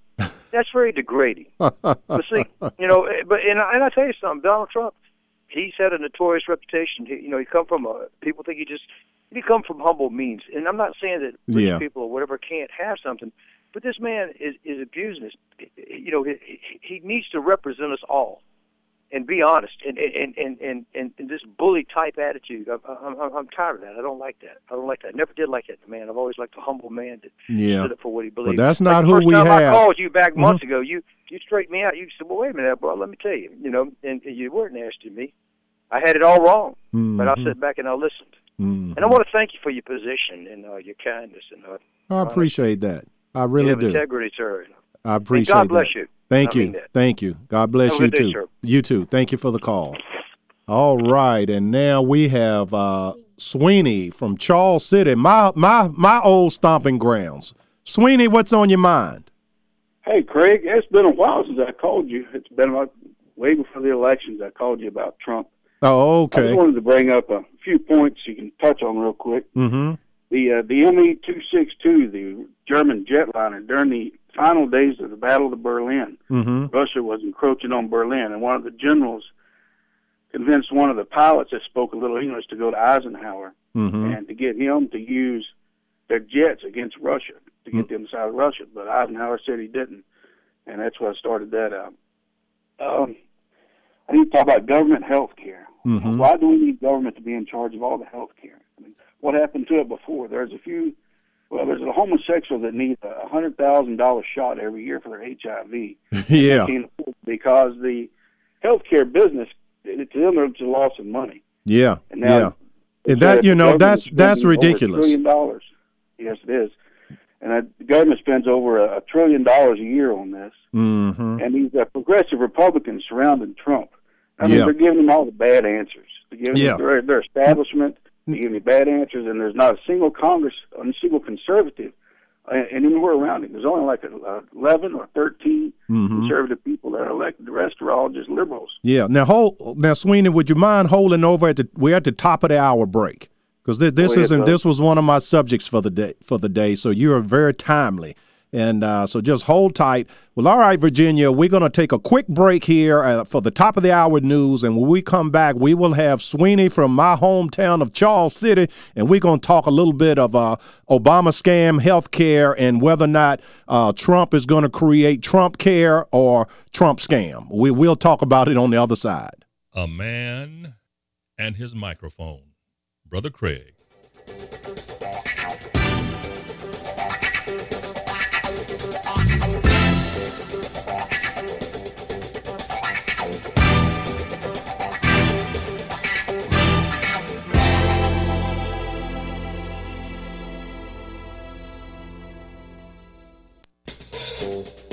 that's very degrading. [LAUGHS] but see, you know, eh, but and I, and I tell you something, Donald Trump, he's had a notorious reputation. He, you know, he come from a people think he just he come from humble means, and I'm not saying that rich Yeah. people or whatever can't have something, but this man is is abusing us. You know, he, he needs to represent us all and be honest and and and and and, and this bully type attitude. I'm, I'm I'm tired of that. I don't like that. I don't like that. I never did like it, man. I've always liked a humble man that Yeah. stood up for what he believed. But that's Like not the who first we time have. I called you back months ago. You you straightened me out. You said, "Well, wait a minute, bro. Let me tell you. You know, and, and you weren't nasty to me. I had it all wrong, but I Mhm. sat back and I listened. Mhm. And I want to thank you for your position and uh, your kindness and uh, I appreciate that. I you really have do. integrity, sir. I appreciate it. God bless that. you. Thank I you. Thank you. God bless Have you good day, too. sir. You too. Thank you for the call. All right, and now we have uh, Sweeney from Charles City, my my my old stomping grounds. Sweeney, what's on your mind? Hey, Craig, it's been a while since I called you. It's been about way before the elections. I called you about Trump. Oh, okay. I just wanted to bring up a few points you can touch on real quick. Mm-hmm. The uh, the ME two six two, the German jetliner, during the final days of the Battle of Berlin, Mm-hmm. Russia was encroaching on Berlin, and one of the generals convinced one of the pilots that spoke a little English to go to Eisenhower Mm-hmm. and to get him to use their jets against Russia to get them out of Russia. But Eisenhower said he didn't, and that's what started that out. Um, I need to talk about government health care. Mhm. Why do we need government to be in charge of all the health care? I mean, what happened to it before? There's a few. Well, there's a homosexual that needs a hundred thousand dollar shot every year for their HIV [LAUGHS] yeah. can't afford it because the healthcare business to them it's a loss of money. Yeah, And now- yeah, and that you know that's that's spending over a ridiculous. Trillion dollars. Yes, it is. And the government spends over a, a trillion dollars a year on this. hmm And these uh, progressive Republicans surrounding Trump. I mean, Yeah. they're giving him all the bad answers. They're giving Yeah. him their, their establishment. They're giving him bad answers, and there's not a single Congress, a single conservative uh, anywhere around him. There's only like uh, 11 or 13 Mhm. conservative people that are elected. The rest are all just liberals. Yeah. Now, hold now, Sweeney. Would you mind holding over at the? We're at the top of the hour break because this this ahead, isn't this was one of my subjects for the day for the day. So you are very timely, and uh, so just hold tight. Well, all right, Virginia. We're gonna take a quick break here uh, for the top of the hour news, and when we come back, we will have Sweeney from my hometown of Charles City, and we're gonna talk a little bit of uh, Obama scam, health care, and whether or not uh, Trump is gonna create Trump care or Trump scam. We will talk about it on the other side. A man and his microphone. Brother Craig. cold.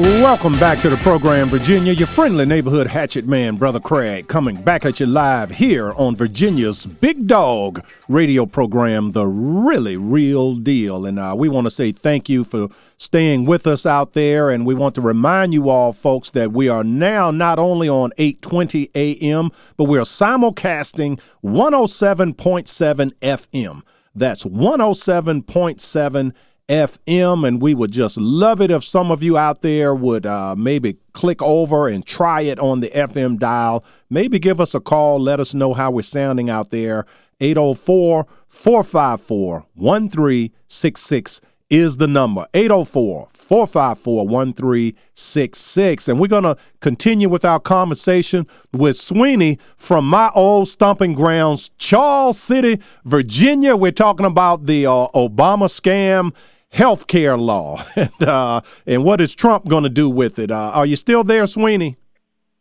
Welcome back to the program, Virginia. Your friendly neighborhood hatchet man, Brother Craig, coming back at you live here on Virginia's Big Dog radio program, The Really Real Deal. And uh, we want to say thank you for staying with us out there. And we want to remind you all, folks, that we are now not only on 820 AM, but we are simulcasting 107.7 FM. That's 107.7 FM, and we would just love it if some of you out there would uh, maybe click over and try it on the FM dial. Maybe give us a call. Let us know how we're sounding out there. 804 454 1366 is the number 804 454 1366. And we're going to continue with our conversation with Sweeney from my old stomping grounds, Charles City, Virginia. We're talking about the uh, Obama scam healthcare law [LAUGHS] and, uh, and what is Trump going to do with it. Uh, are you still there, Sweeney?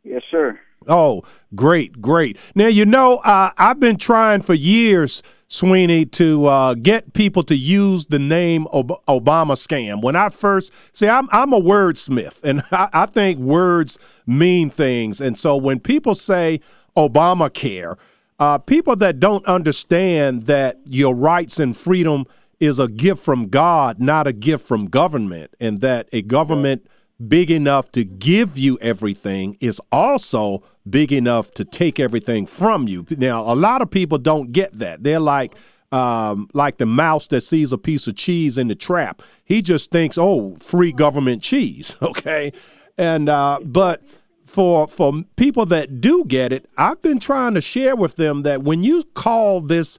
Yes, sir. Oh, great, great. Now, you know, uh, I've been trying for years, Sweeney, to uh, get people to use the name Ob- Obama scam. When I first, see, I'm, I'm a wordsmith, and [LAUGHS] I, I think words mean things. And so when people say Obamacare, uh, people that don't understand that your rights and freedom is a gift from God, not a gift from government, and that a government big enough to give you everything is also big enough to take everything from you. Now, a lot of people don't get that. They're like, um, like the mouse that sees a piece of cheese in the trap. He just thinks, "Oh, free government cheese." [LAUGHS] Okay, and uh, but for for people that do get it, I've been trying to share with them that when you call this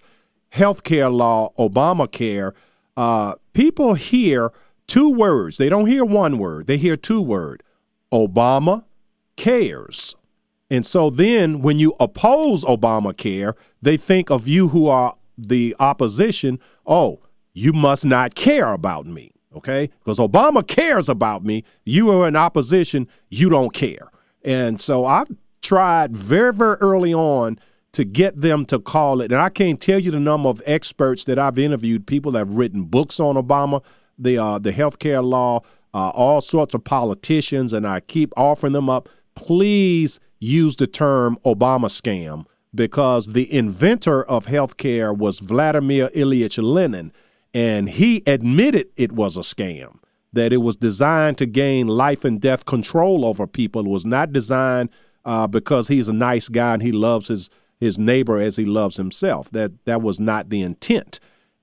healthcare law Obamacare, uh, people hear two words. They don't hear one word. They hear two word. Obama cares. And so then when you oppose Obamacare, they think of you who are the opposition, oh, you must not care about me. Okay? Because Obama cares about me. You are in opposition, you don't care. And so I've tried very, very early on to get them to call it. And I can't tell you the number of experts that I've interviewed, people that have written books on Obama, the uh, the healthcare law, uh, all sorts of politicians, and I keep offering them up. Please use the term Obama scam because the inventor of healthcare was Vladimir Ilyich Lenin, and he admitted it was a scam. That it was designed to gain life and death control over people. It was not designed uh, because he's a nice guy and he loves his his neighbor as he loves himself. That that was not the intent.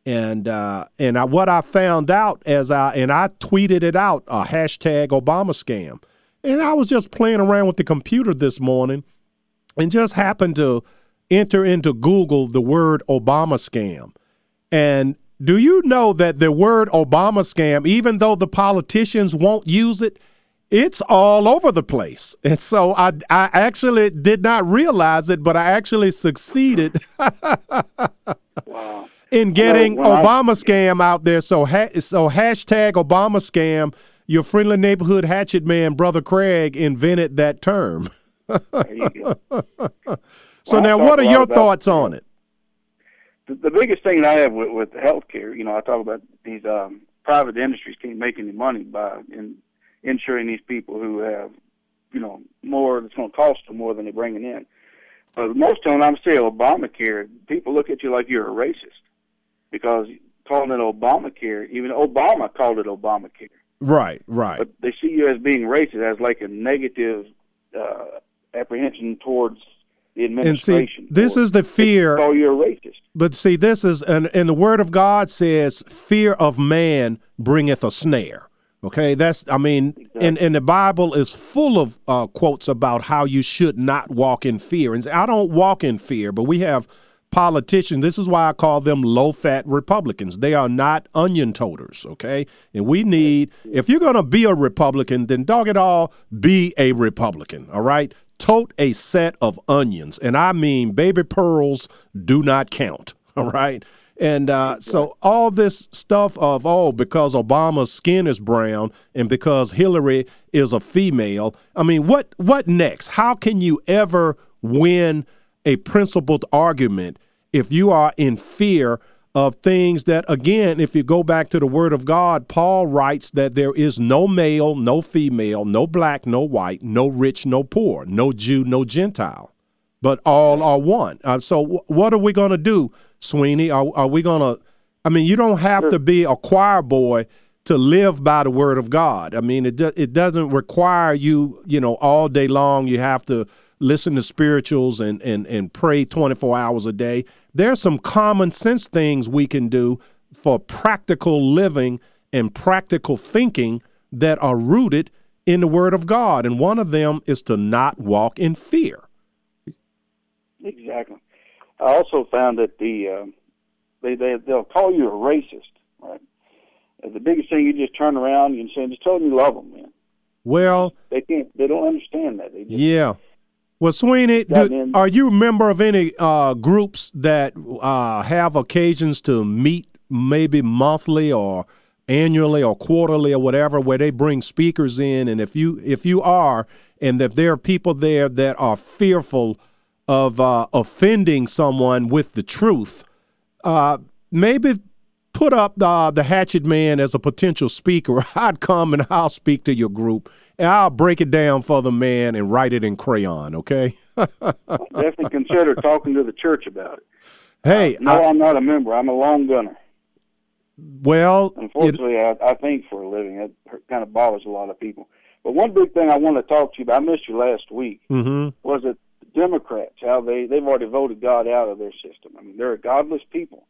And uh, and I, what I found out as I and I tweeted it out a hashtag Obama scam, and I was just playing around with the computer this morning, and just happened to enter into Google the word Obama scam, and do you know that the word Obama scam, even though the politicians won't use it, it's all over the place. And so I I actually did not realize it, but I actually succeeded in getting when I- Obama scam out there. So ha- so hashtag Obama scam. Your friendly neighborhood hatchet man, brother Craig, invented that term. There you go. [LAUGHS] So Well, now, what are your thoughts on it? the, the biggest thing that I have with, with healthcare, you know, I talk about these um, private industries can't make any money by in, insuring these people who have, you know, more that's going to cost them more than they're bringing in. But most of the time, I'm saying Obamacare, people look at you like you're a racist because calling it Obamacare, even Obama called it Obamacare. Right, right. But they see you as being racist, as like a negative uh, apprehension towards the And administration. see, this is the fear. call you a racist. But see, this is, and, and the word of God says, fear of man bringeth a snare. Okay, that's, I mean, and, and the Bible is full of uh, quotes about how you should not walk in fear. And I don't walk in fear, but we have politicians. This is why I call them low fat Republicans. They are not onion toters. Okay, and we need, if you're going to be a Republican, then dog it all, be a Republican. All right, tote a set of onions, and I mean baby pearls do not count. [LAUGHS] All right. And uh, so all this stuff of oh because Obama's skin is brown and because Hillary is a female. I mean, what what next? How can you ever win a principled argument if you are in fear of things that again, if you go back to the word of God, Paul writes that there is no male, no female, no black, no white, no rich, no poor, no Jew, no Gentile but all are one. Uh, so, w- what are we going to do, Sweeney? Are, are we going to? I mean, you don't have to be a choir boy to live by the word of God. I mean, it do, it doesn't require you, you know, all day long. You have to listen to spirituals and and and pray twenty four hours a day. There's some common sense things we can do for practical living and practical thinking that are rooted in the word of God, and one of them is to not walk in fear. Exactly. I also found that the um, they they they'll call you a racist, right? And the biggest thing you just turn around and say, just tell them you love them, man. Well, They can't. They don't understand that. They just, Yeah. Well, Sweeney, do, are you a member of any uh, groups that uh, have occasions to meet maybe monthly or annually or quarterly or whatever, where they bring speakers in? And if you if you are, and if there are people there that are fearful of uh, offending someone with the truth, uh, maybe put up the, the Hatchet Man as a potential speaker. [LAUGHS] I'd come and I'll speak to your group and I'll break it down for the man and write it in crayon, okay? [LAUGHS] definitely consider talking to the church about it. hey, No, I- I'm not a member. I'm a long gunner. well, it, Unfortunately, I, I think for a living. it kind of bothers a lot of people. But one big thing I want to talk to you about, I missed you last week, mhm. was that Democrats, how they, they've already voted God out of their system. I mean, they're a godless people.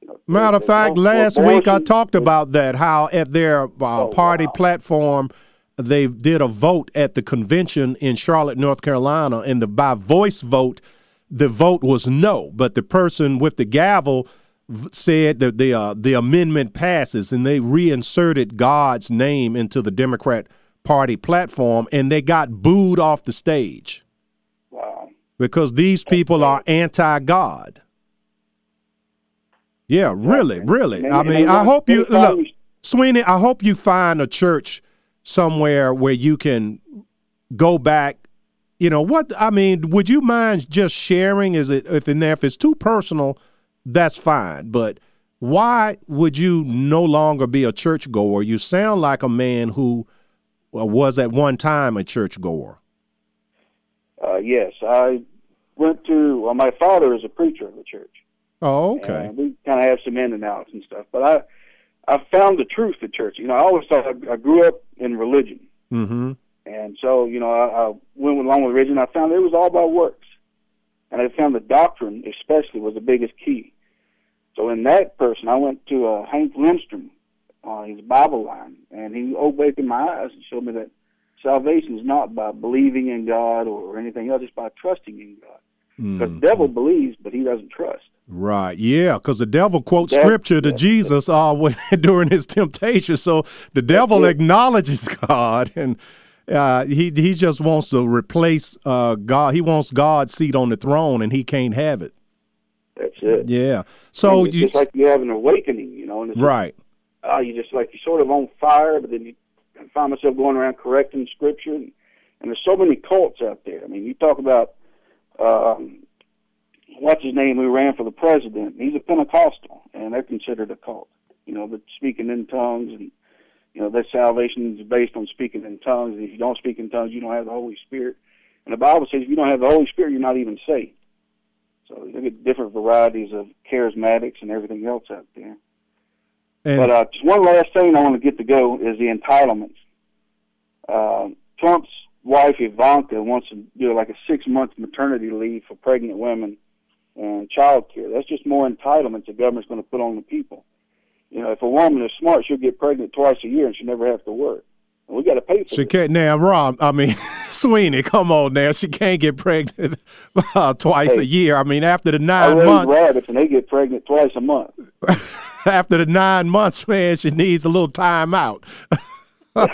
You know, Matter of fact, last week I talked about that, how at their uh, Oh, party wow. platform, they did a vote at the convention in Charlotte, North Carolina, and the by voice vote, the vote was no, but the person with the gavel said that the uh, the amendment passes, and they reinserted God's name into the Democrat Party platform, and they got booed off the stage. Because these people are anti-God. Yeah, really, really. I mean, I hope you look, Sweeney. I hope you find a church somewhere where you can go back. You know what? I mean, would you mind just sharing? Is it if in there if it's too personal, that's fine. But why would you no longer be a churchgoer? You sound like a man who uh, was at one time a churchgoer. Uh, yes, I went to. Well, my father is a preacher of the church. Oh, okay. And we kind of have some in and outs and stuff. But I, I found the truth in church. You know, I always thought I, I grew up in religion, Mm-hmm. and so you know, I, I went along with religion. I found it was all about works, and I found the doctrine, especially, was the biggest key. So in that person, I went to uh, Hank Lindstrom on his Bible line, and he opened my eyes and showed me that salvation is not by believing in God or anything else; it's by trusting in God. Because the devil believes, but he doesn't trust. Right. Yeah, because the devil quotes scripture to Jesus [LAUGHS] uh, when, [LAUGHS] during his temptation. So the devil acknowledges [LAUGHS] God, and uh, he he just wants to replace uh, God. He wants God's seat on the throne, and he can't have it. That's it. Yeah. So it's you just like you have an awakening, you know, and it's right. uh, you just like you're sort of on fire, but then you I find myself going around correcting scripture, and, and there's so many cults out there. I mean, you talk about um, what's his name who ran for the president. He's a Pentecostal, and they're considered a cult. You know, but speaking in tongues, and you know, their salvation is based on speaking in tongues. And if you don't speak in tongues, you don't have the Holy Spirit. And the Bible says if you don't have the Holy Spirit, you're not even saved. So you get different varieties of charismatics and everything else out there. And But uh, just one last thing I want to get to go is the entitlements. Uh, Trump's wife Ivanka wants to do like a six month maternity leave for pregnant women and child care. That's just more entitlements the government's going to put on the people. You know, if a woman is smart, she'll get pregnant twice a year and she never have to work. And we got to pay for she can't now, Rob. I mean, [LAUGHS] Sweeney, come on now. She can't get pregnant [LAUGHS] uh, twice a year. I mean, after the nine raise months, rabbits and they get pregnant twice a month. [LAUGHS] after the nine months, man, she needs a little time out. [LAUGHS] Well,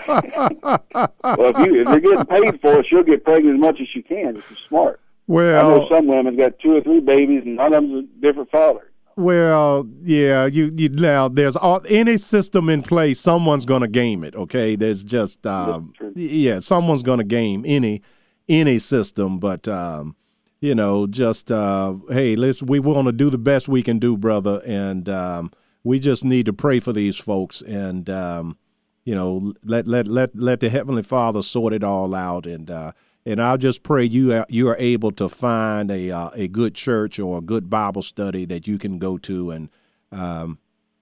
if you if you're getting paid for it, she'll get pregnant as much as she can if she's smart. Well, I know some women got two or three babies and none of them's a different father. Well, yeah. You, you now. There's all, any system in place. Someone's gonna game it. Okay. There's just um, yeah. Someone's gonna game any any system. But um, you know, just uh, hey, let's we want to do the best we can do, brother, and um, we just need to pray for these folks and. Um, you know, let let let let the heavenly Father sort it all out, and uh, and I'll just pray you are, you are able to find a uh, a good church or a good Bible study that you can go to, and um,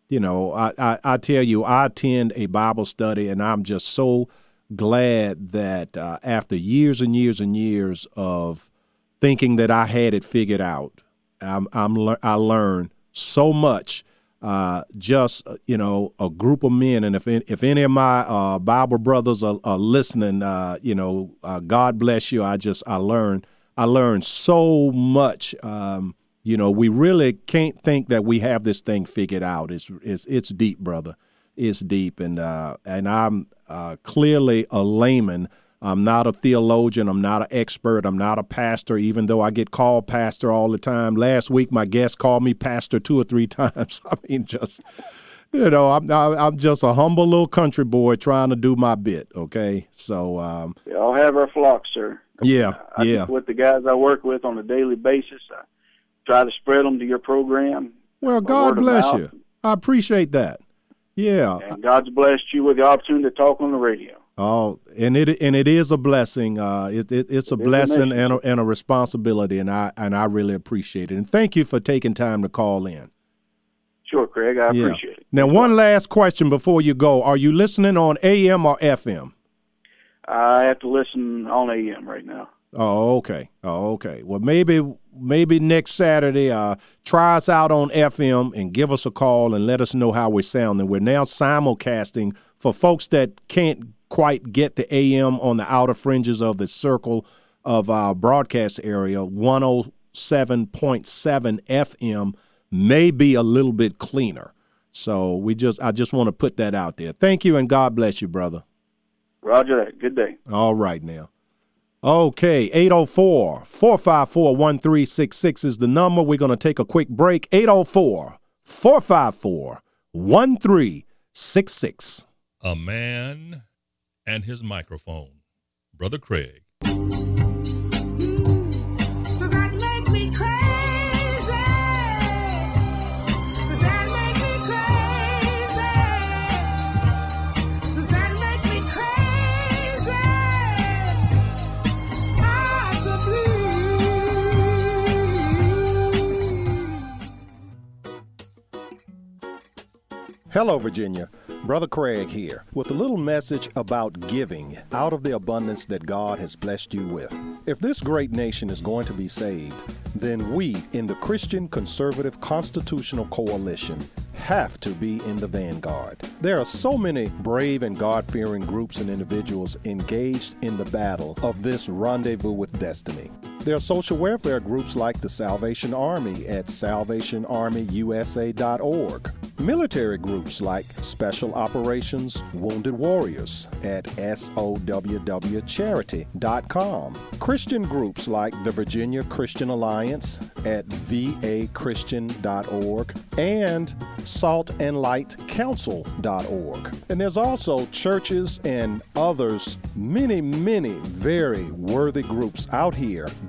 you know, I, I I tell you, I attend a Bible study, and I'm just so glad that uh, after years and years and years of thinking that I had it figured out, I'm, I'm I learned so much. Uh, just uh, you know, a group of men, and if if any of my uh, Bible brothers are, are listening, uh, you know, uh, God bless you. I just I learned I learned so much. Um, you know, we really can't think that we have this thing figured out. It's it's it's deep, brother. It's deep, and uh, and I'm clearly a layman. I'm not a theologian. I'm not an expert. I'm not a pastor, even though I get called pastor all the time. Last week, my guest called me pastor two or three [LAUGHS] times. I mean, just you know, I'm I'm just a humble little country boy trying to do my bit. Okay, so um, We all have our flock, sir. yeah, I yeah. with the guys I work with on a daily basis, I try to spread them to your program. Well, God bless you. I appreciate that. Yeah. And God's blessed you with the opportunity to talk on the radio. Oh, and it and it is a blessing. Uh, it, it it's a blessing and a, and a responsibility, and I and I really appreciate it. And thank you for taking time to call in. Sure, Craig. I Yeah. appreciate it. Now, one last question before you go: Are you listening on AM or FM? I have to listen on AM right now. Oh, okay. Oh, okay. Well, maybe maybe next Saturday, uh, try us out on FM and give us a call and let us know how we're sounding. We're now simulcasting for folks that can't quite get the AM on the outer fringes of the circle of our broadcast area. 107.7 FM may be a little bit cleaner. So we just I just want to put that out there. Thank you and God bless you, brother. Roger that. Good day. All right now. Okay, 804 454 1366 is the number. We're going to take a quick break. 804 454 1366. A man and his microphone. Brother Craig. Does that make me crazy? Does that make me crazy? Does that make me crazy? Hello, Virginia. Brother Craig here with a little message about giving out of the abundance that God has blessed you with. If this great nation is going to be saved, then we in the Christian Conservative Constitutional Coalition have to be in the vanguard. There are so many brave and God fearing groups and individuals engaged in the battle of this rendezvous with destiny. There are social welfare groups like the Salvation Army at salvationarmyusa.org. Military groups like Special Operations Wounded Warriors at SOWWcharity.com. Christian groups like the Virginia Christian Alliance at vachristian.org and saltandlightcouncil.org. And there's also churches and others, many, many very worthy groups out here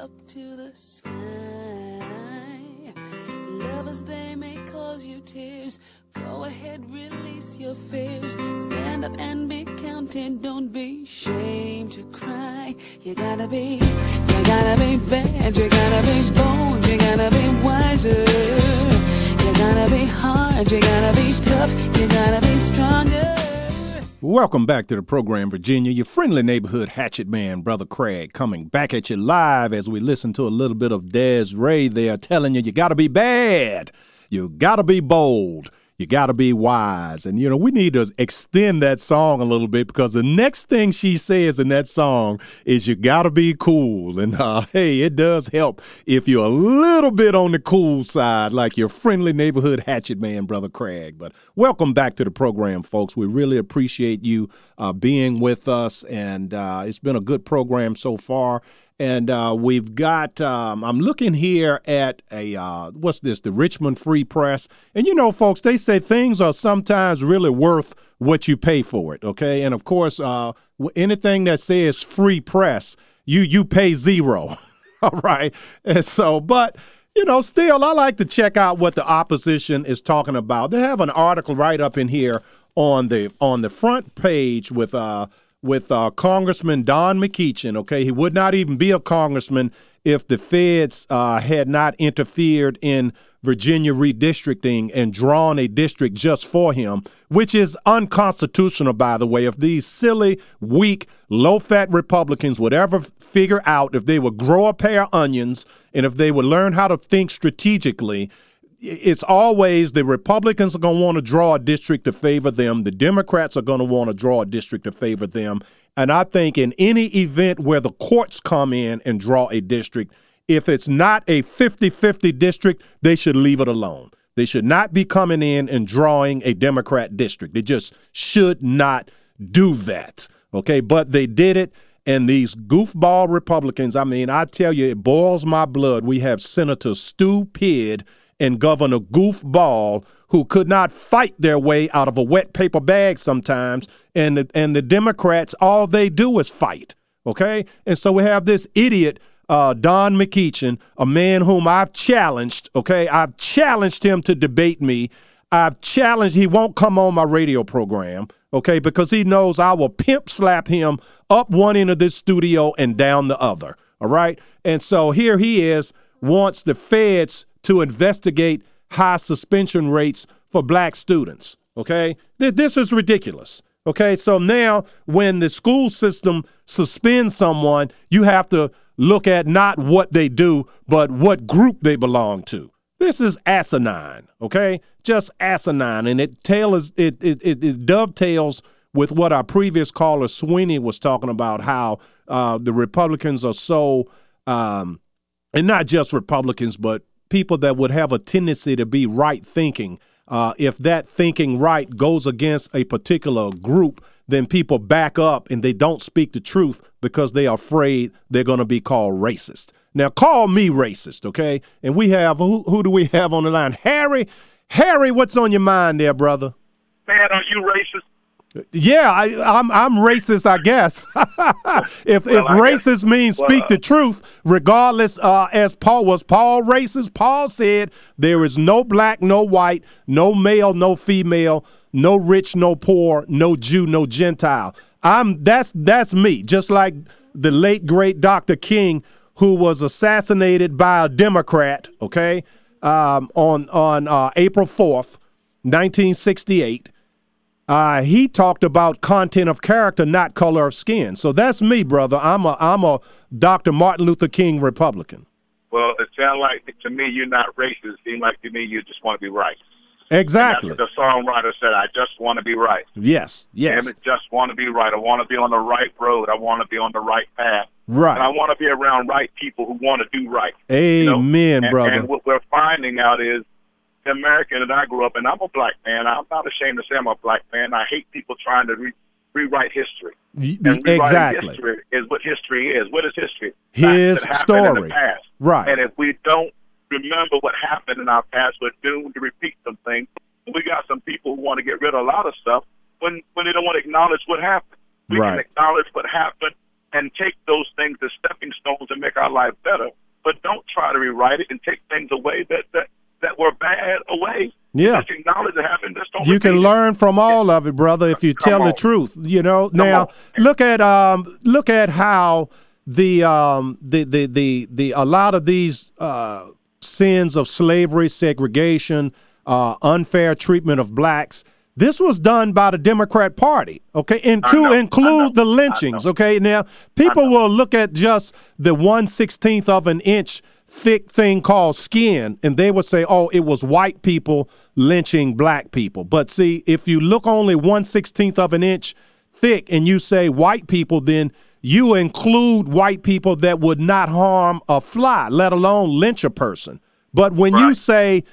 Up to the sky. Lovers, they may cause you tears. Go ahead, release your fears. Stand up and be counted. Don't be ashamed to cry. You gotta be, you gotta be bad. You gotta be bold. You gotta be wiser. You gotta be hard. You gotta be tough. You gotta be stronger. Welcome back to the program, Virginia. Your friendly neighborhood hatchet man, Brother Craig, coming back at you live as we listen to a little bit of Des'ree there telling you you got to be bad, you got to be bold, you got to be wise. And, you know, we need to extend that song a little bit because the next thing she says in that song is you got to be cool. And, uh, [LAUGHS] hey, it does help if you're a little bit on the cool side, like your friendly neighborhood hatchet man, Brother Craig. But welcome back to the program, folks. We really appreciate you uh, being with us. And uh, it's been a good program so far. And uh, we've got, um, I'm looking here at a, uh, what's this, the Richmond Free Press. And you know, folks, they say things are sometimes really worth what you pay for it, okay? And of course, uh, anything that says free press, you, you pay zero, [LAUGHS] all right? And so, but, you know, still, I like to check out what the opposition is talking about. They have an article right up in here on the on the front page with uh with uh, Congressman Don McEachin. Okay, he would not even be a congressman if the feds uh, had not interfered in Virginia redistricting and drawn a district just for him, which is unconstitutional, by the way. If these silly, weak, low fat Republicans would ever figure out if they would grow a pair of onions and if they would learn how to think strategically, it's always the Republicans are going to want to draw a district to favor them. The Democrats are going to want to draw a district to favor them. And I think in any event where the courts come in and draw a district, if it's not a 50 50 district, they should leave it alone. They should not be coming in and drawing a Democrat district. They just should not do that. Okay. But they did it. And these goofball Republicans, I mean, I tell you, it boils my blood. We have Senator Stu Pidd and Governor Goofball who could not fight their way out of a wet paper bag sometimes. And the, and the Democrats, all they do is fight. Okay. And so we have this idiot, uh, Don McEachin, a man whom I've challenged. Okay. I've challenged him to debate me. I've challenged, he won't come on my radio program. Okay. Because he knows I will pimp slap him up one end of this studio and down the other. All right. And so here he is, wants the feds to investigate high suspension rates for black students. Okay? This is ridiculous. Okay? So now when the school system suspends someone, you have to look at not what they do, but what group they belong to. This is asinine, okay? Just asinine. And it tails it, it, it, it dovetails with what our previous caller Sweeney was talking about, how uh, the Republicans are so um, and not just Republicans, but people that would have a tendency to be right thinking. Uh, if that thinking right goes against a particular group, then people back up and they don't speak the truth because they are afraid they're going to be called racist. Now, call me racist, okay? And we have who, who do we have on the line? Harry. Harry, what's on your mind there, brother? Man, are you racist? Yeah, I, I'm I'm racist, I guess. [LAUGHS] if Well, if I racist guess- means well, speak the truth, regardless. Uh, as Paul was Paul racist. Paul said there is no black, no white, no male, no female, no rich, no poor, no Jew, no Gentile. I'm that's that's me. Just like the late great Dr. King, who was assassinated by a Democrat. Okay, um, on on uh, April fourth, nineteen sixty eight. Uh, he talked about content of character, not color of skin. So that's me, brother. I'm a I'm a Dr. Martin Luther King Republican. Well, it sounds like to me you're not racist. It seems like to me you just want to be right. Exactly. And that's what the songwriter said, I just want to be right. Yes. Yes. It, just want to be right. I want to be on the right road. I want to be on the right path. Right. And I want to be around right people who want to do right. you know? Amen, and, brother. And what we're finding out is American that I grew up in, I'm a black man. I'm not ashamed to say I'm a black man. I hate people trying to re- rewrite history. And exactly. history is what history is. What is history? His story. the past. Right. And if we don't remember what happened in our past, we're doomed to repeat some things. We got some people who want to get rid of a lot of stuff when when they don't want to acknowledge what happened. We Right. can acknowledge what happened and take those things as stepping stones and make our life better. But don't try to rewrite it and take things away that that, that were bad away. Yeah. Just acknowledge it happened. Just don't You can it. learn from all of it, brother, if you tell the truth. You know. now look at um look at how the um the the the, the a lot of these uh sins of slavery, segregation, uh unfair treatment of blacks. This was done by the Democrat Party, okay, and to know, include the know, lynchings, okay. Now people will look at just the one sixteenth of an inch thick thing called skin, and they would say, "Oh, it was white people lynching black people." But see, if you look only one sixteenth of an inch thick, and you say white people, then you include white people that would not harm a fly, let alone lynch a person. But when you say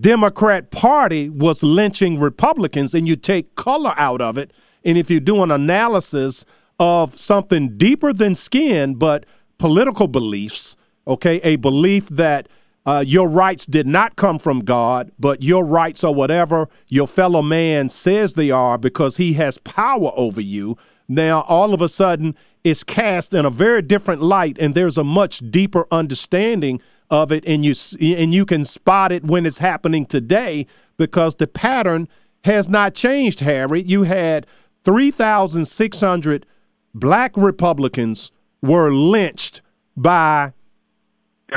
Democrat Party was lynching Republicans, and you take color out of it, and if you do an analysis of something deeper than skin, but political beliefs, okay, a belief that uh, your rights did not come from God, but your rights are whatever your fellow man says they are because he has power over you. Now, all of a sudden, it's cast in a very different light, and there's a much deeper understanding of it, and you and you can spot it when it's happening today because the pattern has not changed. Harry, you had three thousand six hundred black Republicans were lynched by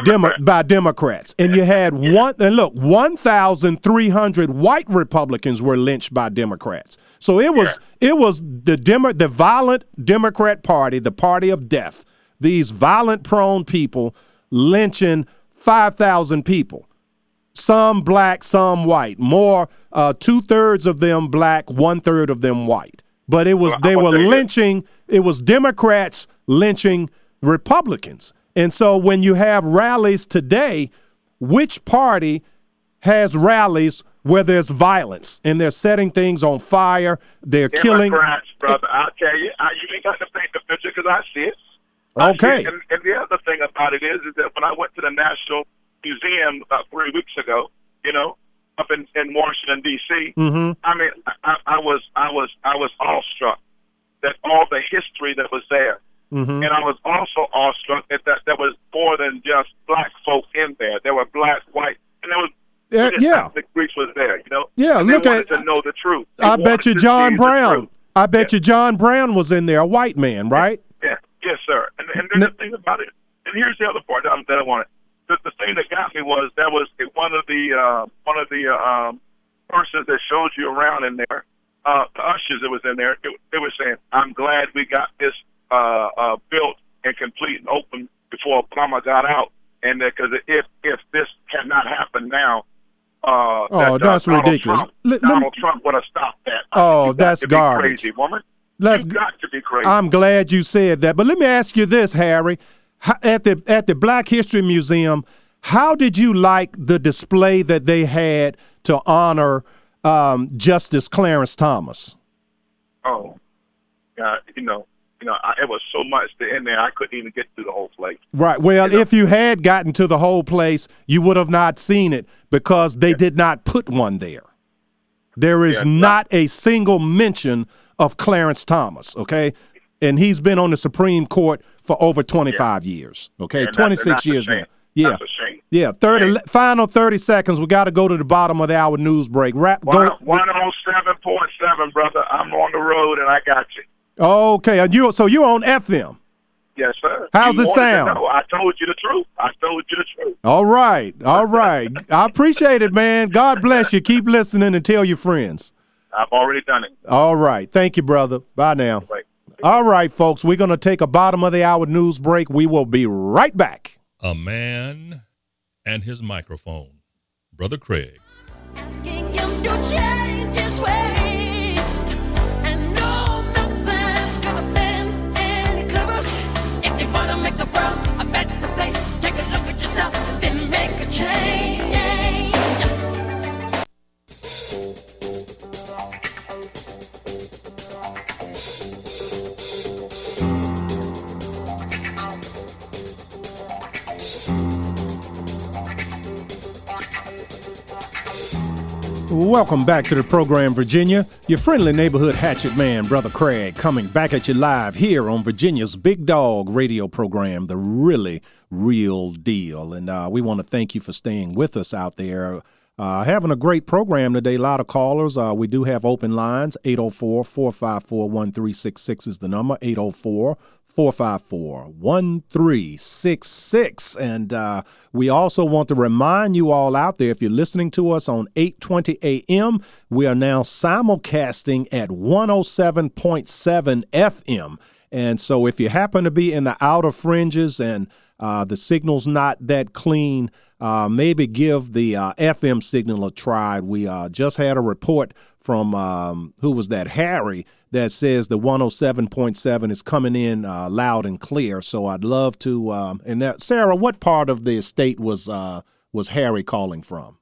Demo- by Democrats, and you had one. And look, one thousand three hundred white Republicans were lynched by Democrats. So it was it was the Demo- the violent Democrat Party, the party of death. These violent prone people lynching five thousand people, some black, some white. More uh, two thirds of them black, one third of them white. But it was Well, they were gonna tell you this. lynching. It was Democrats lynching Republicans. And so when you have rallies today, which party has rallies where there's violence and they're setting things on fire, they're killing? Democrats, brother. I'll tell you, I, you ain't got to paint the picture because I see it. I see Okay. it. And, and the other thing about it is, is that when I went to the National Museum about three weeks ago, you know, up in, in Washington D.C., Mhm. I mean, I, I was, I was, I was awestruck that all the history that was there, Mhm. and I was also awestruck that, that there was more than just black folk in there. There were black, white, and there was. Yeah, just yeah. ethnic Greeks was there, you know. Yeah, And look at- to know the truth. They I bet you John Brown. I bet you John Brown was in there, a white man, right? Yeah, yes, sir. And, and there's the thing about it. And here's the other part that, I- that I wanted. The, the thing that got me was that was one of the uh, one of the uh, um, persons that showed you around in there, uh, the ushers that was in there. They, they were saying, "I'm glad we got this uh, uh, built and complete and open before Obama got out." And because if if this had not happened now, uh, Oh, that, uh, that's Donald ridiculous. Trump, Let- let me- Donald Trump would have stopped that. I Oh, think you got that's to be garbage. Crazy woman. Let's you got to be crazy. I'm glad you said that. But let me ask you this, Harry. At the at the Black History Museum, how did you like the display that they had to honor um, Justice Clarence Thomas? Oh, God, you know, you know, I, it was so much to in there I couldn't even get through the whole place. Right. Well, if you had gotten to the whole place, you would have not seen it because they did not put one there. There is not a single mention of Clarence Thomas, okay? And he's been on the Supreme Court for over 25 years, okay? Yeah, and 26 and that's a years now. Yeah. That's a shame. Yeah, 30 final 30 seconds. We got to go to the bottom of the hour news break. Wrap one oh seven point seven, brother. I'm on the road and I got you. Okay, and you so you on FM. Yes, sir. How's You it wanted to sound? I told you the truth. I told you the truth. All right, all right. I appreciate it, man. God bless you. Keep listening and tell your friends. I've already done it. All right. Thank you, brother. Bye now. Right. All right, folks. We're going to take a bottom of the hour news break. We will be right back. A man and his microphone. Brother Craig. Welcome back to the program, Virginia. Your friendly neighborhood hatchet man, Brother Craig, coming back at you live here on Virginia's Big Dog radio program, The Really Real Deal. And uh, we want to thank you for staying with us out there. Uh, having a great program today. A lot of callers. Uh, we do have open lines. 804 454 1366 is the number. 804 454 1366. And uh, we also want to remind you all out there if you're listening to us on 820 AM, we are now simulcasting at 107.7 FM. And so if you happen to be in the outer fringes and uh, the signal's not that clean, uh, maybe give the uh, FM signal a try. We uh, just had a report from um, who was that Harry that says the 107.7 is coming in uh, loud and clear. So I'd love to. Um, and that, Sarah, what part of the estate was uh, was Harry calling from?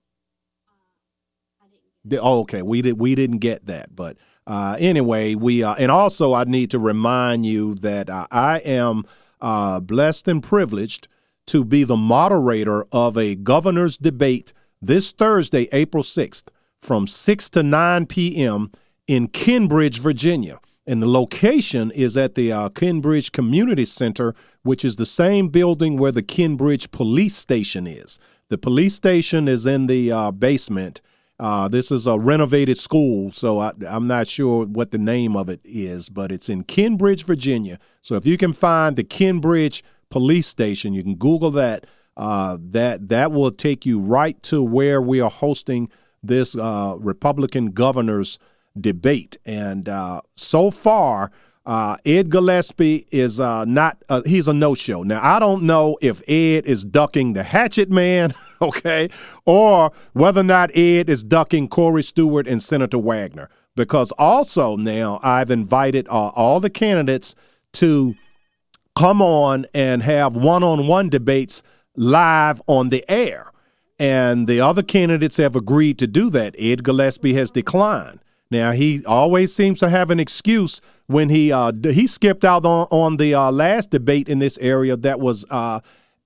The- oh, okay, we did we didn't get that, but uh, anyway, we uh, and also I need to remind you that uh, I am uh, blessed and privileged to be the moderator of a governor's debate this Thursday, April sixth, from six to nine p.m. in Kenbridge, Virginia. And the location is at the uh, Kenbridge Community Center, which is the same building where the Kenbridge Police Station is. The police station is in the uh, basement. Uh, this is a renovated school, so I, I'm not sure what the name of it is, but it's in Kenbridge, Virginia. So if you can find the Kenbridge Police Station, you can Google that. Uh, that that will take you right to where we are hosting this uh, Republican governor's debate. And uh, so far, uh, Ed Gillespie is uh, not, uh, he's a no show. Now, I don't know if Ed is ducking the hatchet man, [LAUGHS] okay, or whether or not Ed is ducking Corey Stewart and Senator Wagner. Because also now I've invited uh, all the candidates to come on and have one on one debates live on the air. And the other candidates have agreed to do that. Ed Gillespie has declined. Now he always seems to have an excuse when he uh, he skipped out on on the uh, last debate in this area that was uh,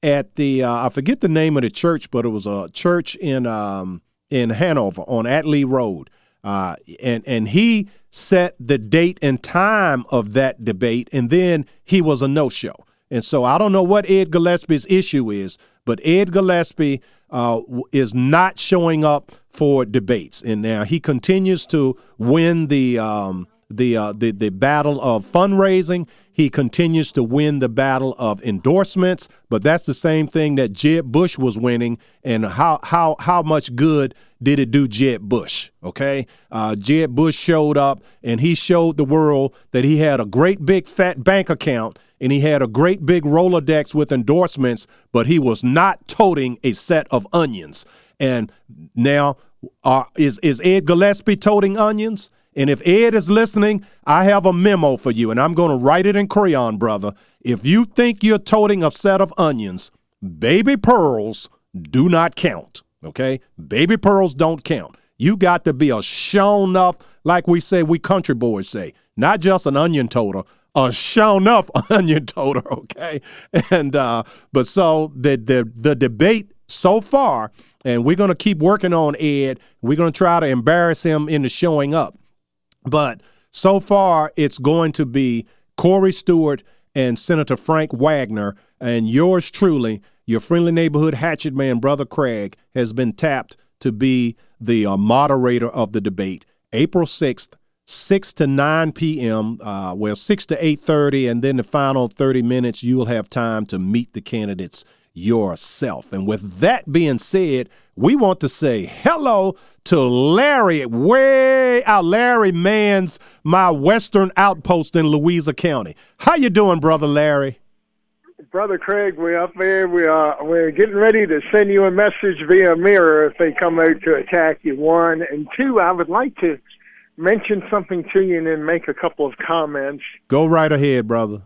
at the uh, I forget the name of the church, but it was a church in um, in Hanover on Atlee Road, uh, and and he set the date and time of that debate, and then he was a no show. And so I don't know what Ed Gillespie's issue is, but Ed Gillespie uh, is not showing up for debates, and now he continues to win the um, the, uh, the the battle of fundraising. He continues to win the battle of endorsements, but that's the same thing that Jeb Bush was winning. And how how how much good did it do Jeb Bush? Okay, uh, Jeb Bush showed up and he showed the world that he had a great big fat bank account and he had a great big Rolodex with endorsements, but he was not toting a set of onions. And now, uh, is is Ed Gillespie toting onions? And if Ed is listening, I have a memo for you, and I'm going to write it in crayon, brother. If you think you're toting a set of onions, baby pearls do not count. Okay, baby pearls don't count. You got to be a shown up, like we say, we country boys say, not just an onion toter, a shown up [LAUGHS] onion toter. Okay, and uh, but so the the the debate so far, and we're gonna keep working on Ed. We're gonna try to embarrass him into showing up. But so far, it's going to be Corey Stewart and Senator Frank Wagner, and yours truly, your friendly neighborhood hatchet man, Brother Craig, has been tapped to be the uh, moderator of the debate. April 6th, 6 to 9 p.m. Uh, well, 6 to 8:30, and then the final 30 minutes, you'll have time to meet the candidates yourself. And with that being said, we want to say hello to Larry, way out Larry Mans, my Western outpost in Louisa County. How you doing, brother Larry? Brother Craig, we're up there. We are we're getting ready to send you a message via mirror if they come out to attack you. One and two, I would like to mention something to you and then make a couple of comments. Go right ahead, brother.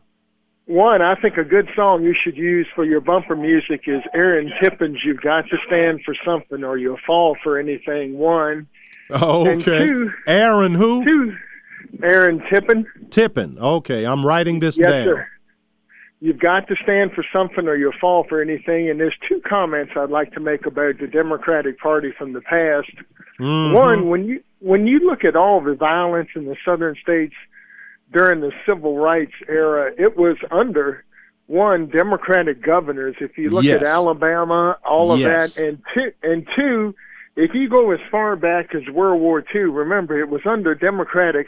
One, I think a good song you should use for your bumper music is Aaron Tippin's "You've Got to Stand for Something or You'll Fall for Anything." One. Oh, And okay. two- Aaron who? Two. Aaron Tippin. Tippin. Okay, I'm writing this Yes, down. sir. You've got to stand for something or you'll fall for anything. And there's two comments I'd like to make about the Democratic Party from the past. Mhm. One, when you when you look at all the violence in the southern states during the civil rights era, it was under one Democratic governors. If you look at Alabama, all of Yes. that, and two, and two, if you go as far back as World War II, remember it was under Democratic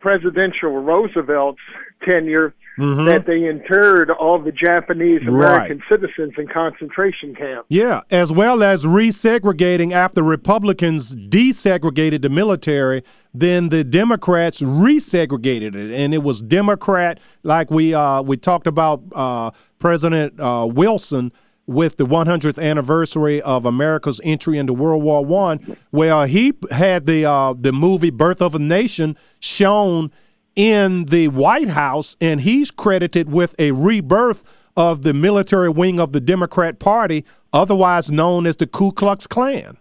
presidential Roosevelt's tenure Mhm. that they interred all the Japanese Right. American citizens in concentration camps. Yeah, as well as resegregating after Republicans desegregated the military, then the Democrats resegregated it, and it was Democrat like we uh, we talked about uh, President uh, Wilson with the 100th anniversary of America's entry into World War One, where he had the uh, the movie Birth of a Nation shown in the White House, and he's credited with a rebirth of the military wing of the Democrat Party, otherwise known as the Ku Klux Klan.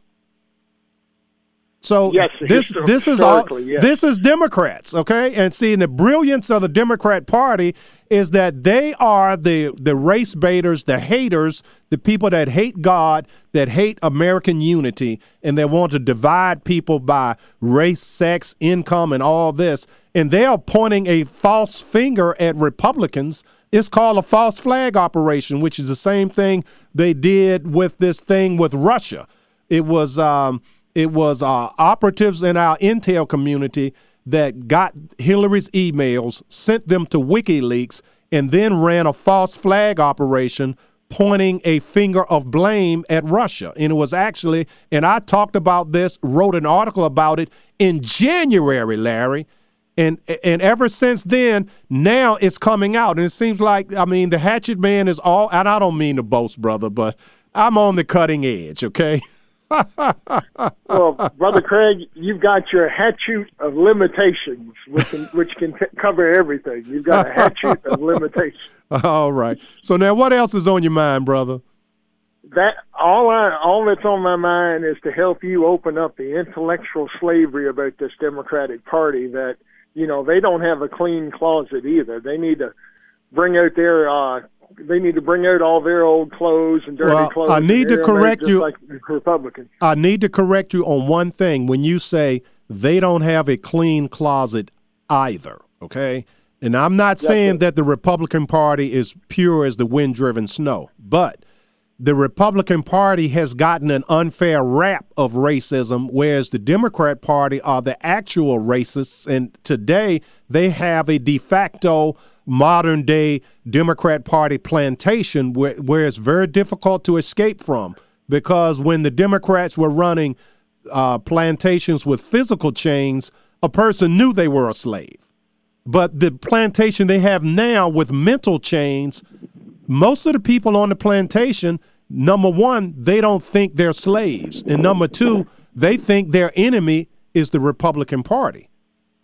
So Yes, this this is all yes. this is Democrats, okay? And seeing the brilliance of the Democrat Party is that they are the the race baiters, the haters, the people that hate God, that hate American unity, and they want to divide people by race, sex, income, and all this. And they are pointing a false finger at Republicans. It's called a false flag operation, which is the same thing they did with this thing with Russia. It was um, it was uh, operatives in our intel community that got Hillary's emails, sent them to WikiLeaks, and then ran a false flag operation pointing a finger of blame at Russia. And it was actually, and I talked about this, wrote an article about it in January, Larry. And and ever since then, now it's coming out, and it seems like I mean the Hatchet Man is all. And I don't mean to boast, brother, but I'm on the cutting edge. Okay. [LAUGHS] well, brother Craig, you've got your hatchet of limitations, which can, which can t- cover everything. You've got a hatchet of limitations. [LAUGHS] All right. So now, what else is on your mind, brother? That all I all that's on my mind is to help you open up the intellectual slavery about this Democratic Party. That you know they don't have a clean closet either. They need to bring out their uh, they need to bring out all their old clothes and dirty Well, clothes. I need to air 'em out correct you- like Republicans. I need to correct you on one thing. When you say they don't have a clean closet either, okay? And I'm not saying that the Republican Party is pure as the wind driven snow, but the Republican Party has gotten an unfair rap of racism, whereas the Democrat Party are the actual racists. And today they have a de facto modern day Democrat Party plantation where, where it's very difficult to escape from. Because when the Democrats were running uh, plantations with physical chains, a person knew they were a slave. But the plantation they have now with mental chains, most of the people on the plantation, number one, they don't think they're slaves. And number two, they think their enemy is the Republican Party.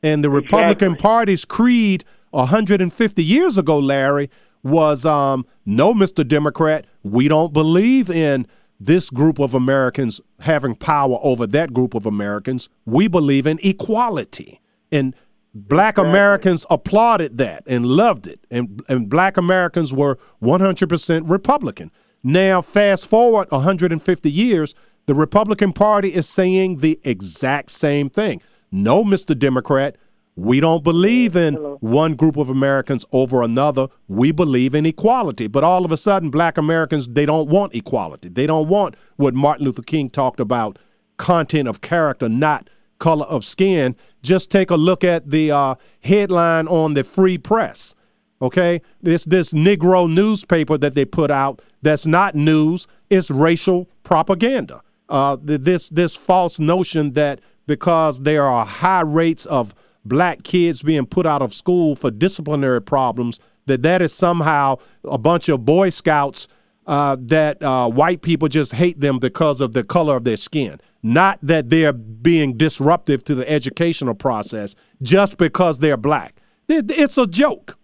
And the Republican Party's creed 150 years ago, Larry, was um, no, Mr. Democrat, we don't believe in this group of Americans having power over that group of Americans. We believe in equality. And black Americans applauded that and loved it. And, and black Americans were 100% Republican. Now, fast forward 150 years, the Republican Party is saying the exact same thing. No, Mr. Democrat, we don't believe in one group of Americans over another. We believe in equality. But all of a sudden, black Americans, they don't want equality. They don't want what Martin Luther King talked about content of character, not color of skin. Just take a look at the uh, headline on the Free Press. Okay, this this Negro newspaper that they put out that's not news. It's racial propaganda. Uh, this this false notion that because there are high rates of black kids being put out of school for disciplinary problems, that that is somehow a bunch of Boy Scouts uh, that uh, white people just hate them because of the color of their skin. Not that they're being disruptive to the educational process just because they're black. It, it's a joke.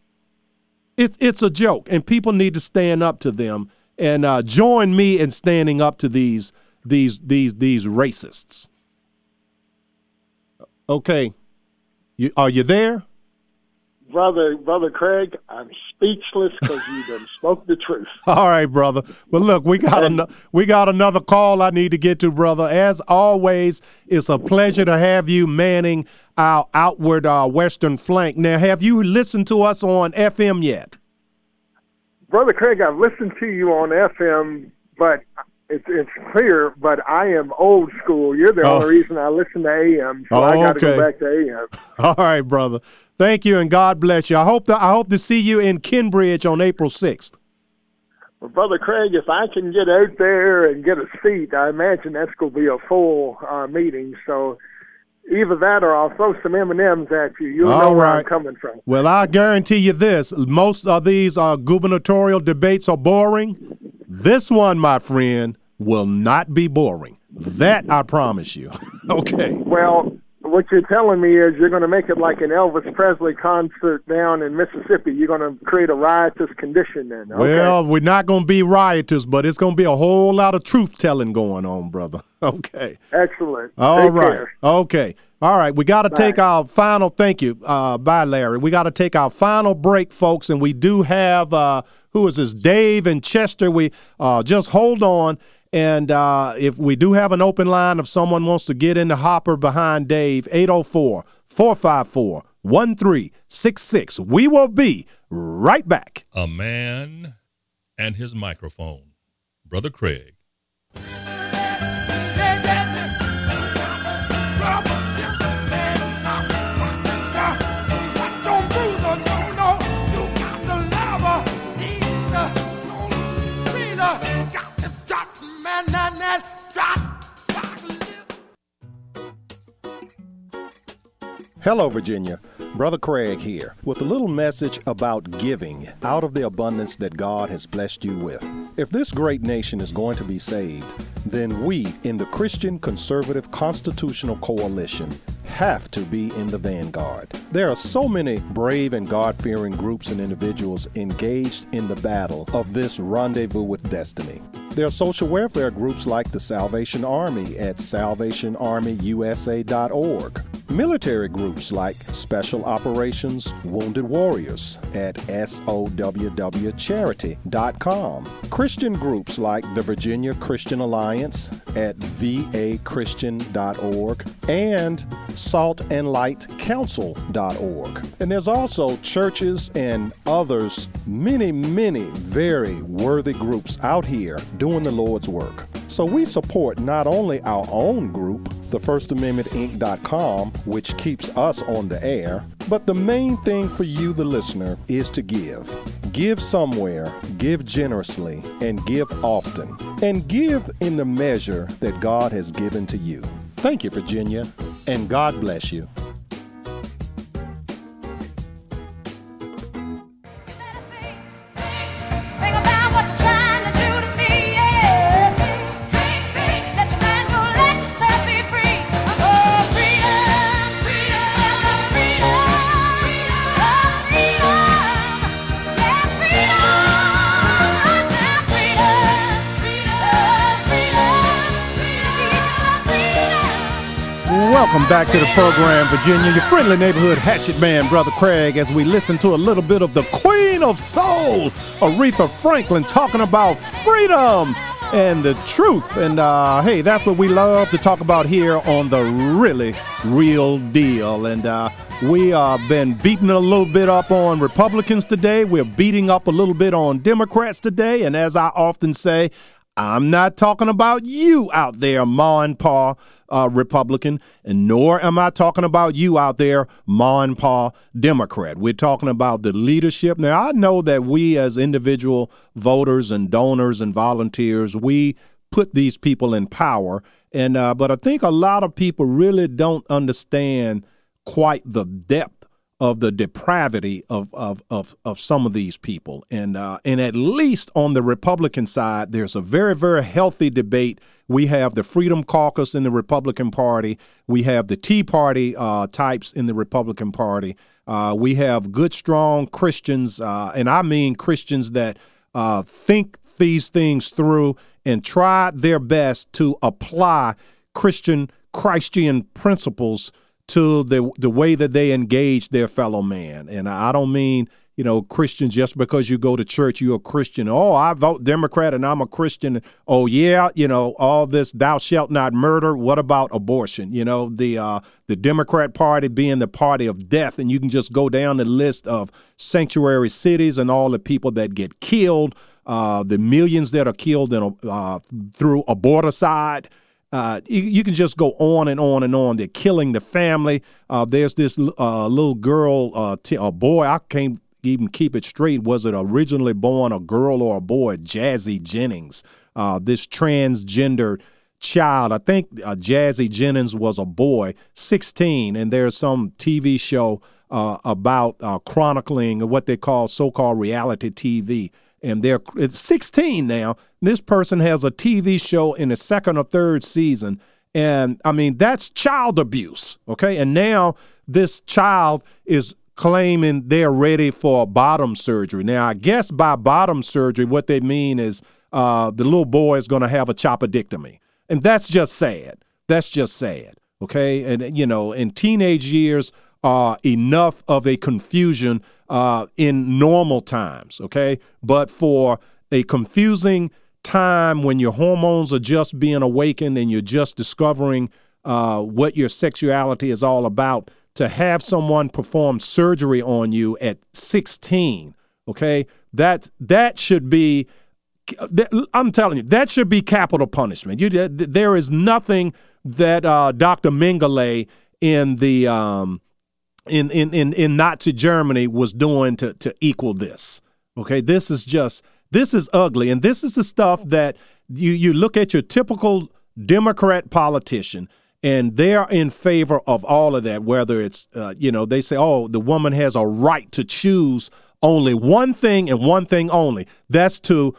It's it's a joke, and people need to stand up to them and uh, join me in standing up to these these these these racists. Okay, you are you there? Brother, brother Craig, I'm speechless because you done spoke the truth. [LAUGHS] All right, brother. But look, we got an- we got another call I need to get to, brother. As always, it's a pleasure to have you manning our outward uh, western flank. Now, have you listened to us on FM yet? Brother Craig, I've listened to you on FM, but it's it's clear. But I am old school. You're the Oh. only reason I listen to AM, so Oh, I got to okay. go back to AM. [LAUGHS] All right, brother. Thank you, and God bless you. I hope that I hope to see you in Kenbridge on April sixth. Well, Brother Craig, if I can get out there and get a seat, I imagine that's going to be a full uh, meeting. So either that or I'll throw some M and M's at you. You'll know All where I'm coming from. Well, I guarantee you this: most of these uh, gubernatorial debates are boring. This one, my friend, will not be boring. That I promise you. [LAUGHS] okay. Well, what you're telling me is you're going to make it like an Elvis Presley concert down in Mississippi. You're going to create a riotous condition then. Okay. Well, we're not going to be riotous, but it's going to be a whole lot of truth telling going on, brother. [LAUGHS] Okay. Excellent. All Take right. care. Okay. All right. We got to take our final. Thank you. Uh, bye, Larry. We got to take our final break, folks, and we do have uh, who is this? Dave and Chester. We uh, just hold on, and uh, if we do have an open line, if someone wants to get in the hopper behind Dave, 804 454 1366. We will be right back. A man and his microphone. Brother Craig. Hello, Virginia. Brother Craig here with a little message about giving out of the abundance that God has blessed you with. If this great nation is going to be saved, then we in the Christian Conservative Constitutional Coalition have to be in the vanguard. There are so many brave and God fearing groups and individuals engaged in the battle of this rendezvous with destiny. There are social welfare groups like the Salvation Army at salvationarmyusa.org, military groups like Special Operations Wounded Warriors at sowwcharity.com, Christian groups like the Virginia Christian Alliance at vachristian.org, and saltandlightcouncil.org. And there's also churches and others, many, many very worthy groups out here doing the Lord's work. So we support not only our own group, the First Amendment Inc.com, which keeps us on the air, but the main thing for you, the listener, is to give. Give somewhere, give generously, and give often. And give in the measure that God has given to you. Thank you, Virginia, and God bless you. Back to the program, Virginia. Your friendly neighborhood hatchet man, Brother Craig, as we listen to a little bit of the Queen of Soul, Aretha Franklin, talking about freedom and the truth. And uh, hey, that's what we love to talk about here on the really real deal. And uh, we have been beating a little bit up on Republicans today. We're beating up a little bit on Democrats today. And as I often say, I'm not talking about you out there, Ma and Pa uh, Republican, and nor am I talking about you out there, Ma and Pa Democrat. We're talking about the leadership. Now, I know that we as individual voters and donors and volunteers, we put these people in power. And uh, but I think a lot of people really don't understand quite the depth of the depravity of of of, of some of these people. And uh, and at least on the Republican side, there's a very very healthy debate. We have the Freedom Caucus in the Republican Party. We have the Tea Party uh, types in the Republican Party. Uh, we have good, strong Christians, uh, and I mean Christians that uh, think these things through and try their best to apply Christian Christian principles to the the way that they engage their fellow man. And I don't mean you know Christians just because you go to church you're a Christian. Oh, I vote Democrat and I'm a Christian. Oh yeah, you know all this thou shalt not murder. What about abortion? You know the uh, the Democrat Party being the party of death, and you can just go down the list of sanctuary cities and all the people that get killed. Uh, the millions that are killed in, uh, through aborticide. Uh, you, you, can just go on and on and on. They're killing the family. Uh, there's this uh, little girl, uh, t- a boy. I can't even keep it straight. Was it originally born a girl or a boy? Jazzy Jennings, uh, this transgender child. I think Jazzy Jennings was a boy, 16, and there's some TV show about chronicling what they call so-called reality TV and they're it's 16 now. This person has a TV show in the second or third season, and I mean that's child abuse. Okay, and now this child is claiming they're ready for a bottom surgery. Now, I guess by bottom surgery, what they mean is uh, the little boy is going to have a choppedectomy, and that's just sad. That's just sad. Okay, and you know, in teenage years are enough of a confusion uh, in normal times, okay? But for a confusing time when your hormones are just being awakened and you're just discovering uh, what your sexuality is all about, to have someone perform surgery on you at 16, okay? That that should be I'm telling you, that should be capital punishment. You, there is nothing that uh, Dr. Mengele in the um, in, in, in, in Nazi Germany was doing to, to equal this. Okay, this is just this is ugly, and this is the stuff that you you look at your typical Democrat politician, and they're in favor of all of that. Whether it's uh, you know they say, oh, the woman has a right to choose only one thing and one thing only. That's to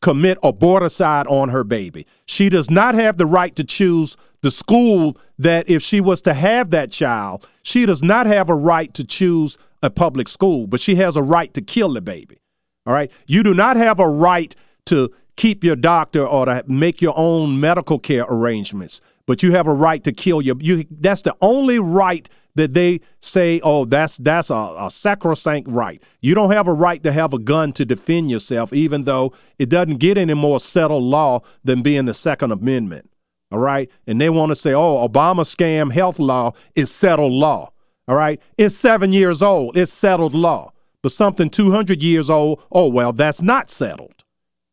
commit aborticide on her baby. She does not have the right to choose the school that if she was to have that child, she does not have a right to choose a public school, but she has a right to kill the baby. All right? You do not have a right to keep your doctor or to make your own medical care arrangements, but you have a right to kill your you that's the only right that they say, oh, that's that's a, a, sacrosanct right. You don't have a right to have a gun to defend yourself, even though it doesn't get any more settled law than being the Second Amendment. All right. And they want to say, oh, Obama scam health law is settled law. All right. It's seven years old. It's settled law. But something 200 years old, oh, well, that's not settled.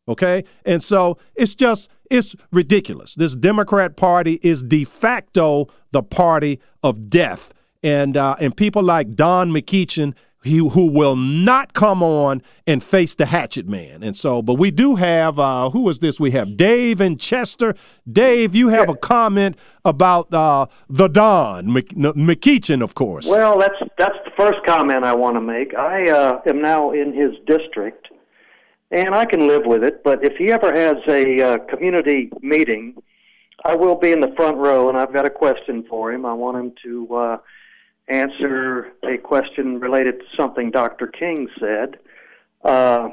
Okay. And so it's just, it's ridiculous. This Democrat Party is de facto the party of death and uh, and people like Don McEachin he, who will not come on and face the hatchet man. And so, but we do have uh, who is this? We have Dave and Chester. Dave, you have a comment about uh, the Don McEachin, of course. Well, that's that's the first comment I want to make. I uh, am now in his district, and I can live with it. But if he ever has a uh, community meeting, I will be in the front row, and I've got a question for him. I want him to uh, answer a question related to something Dr. King said. Uh,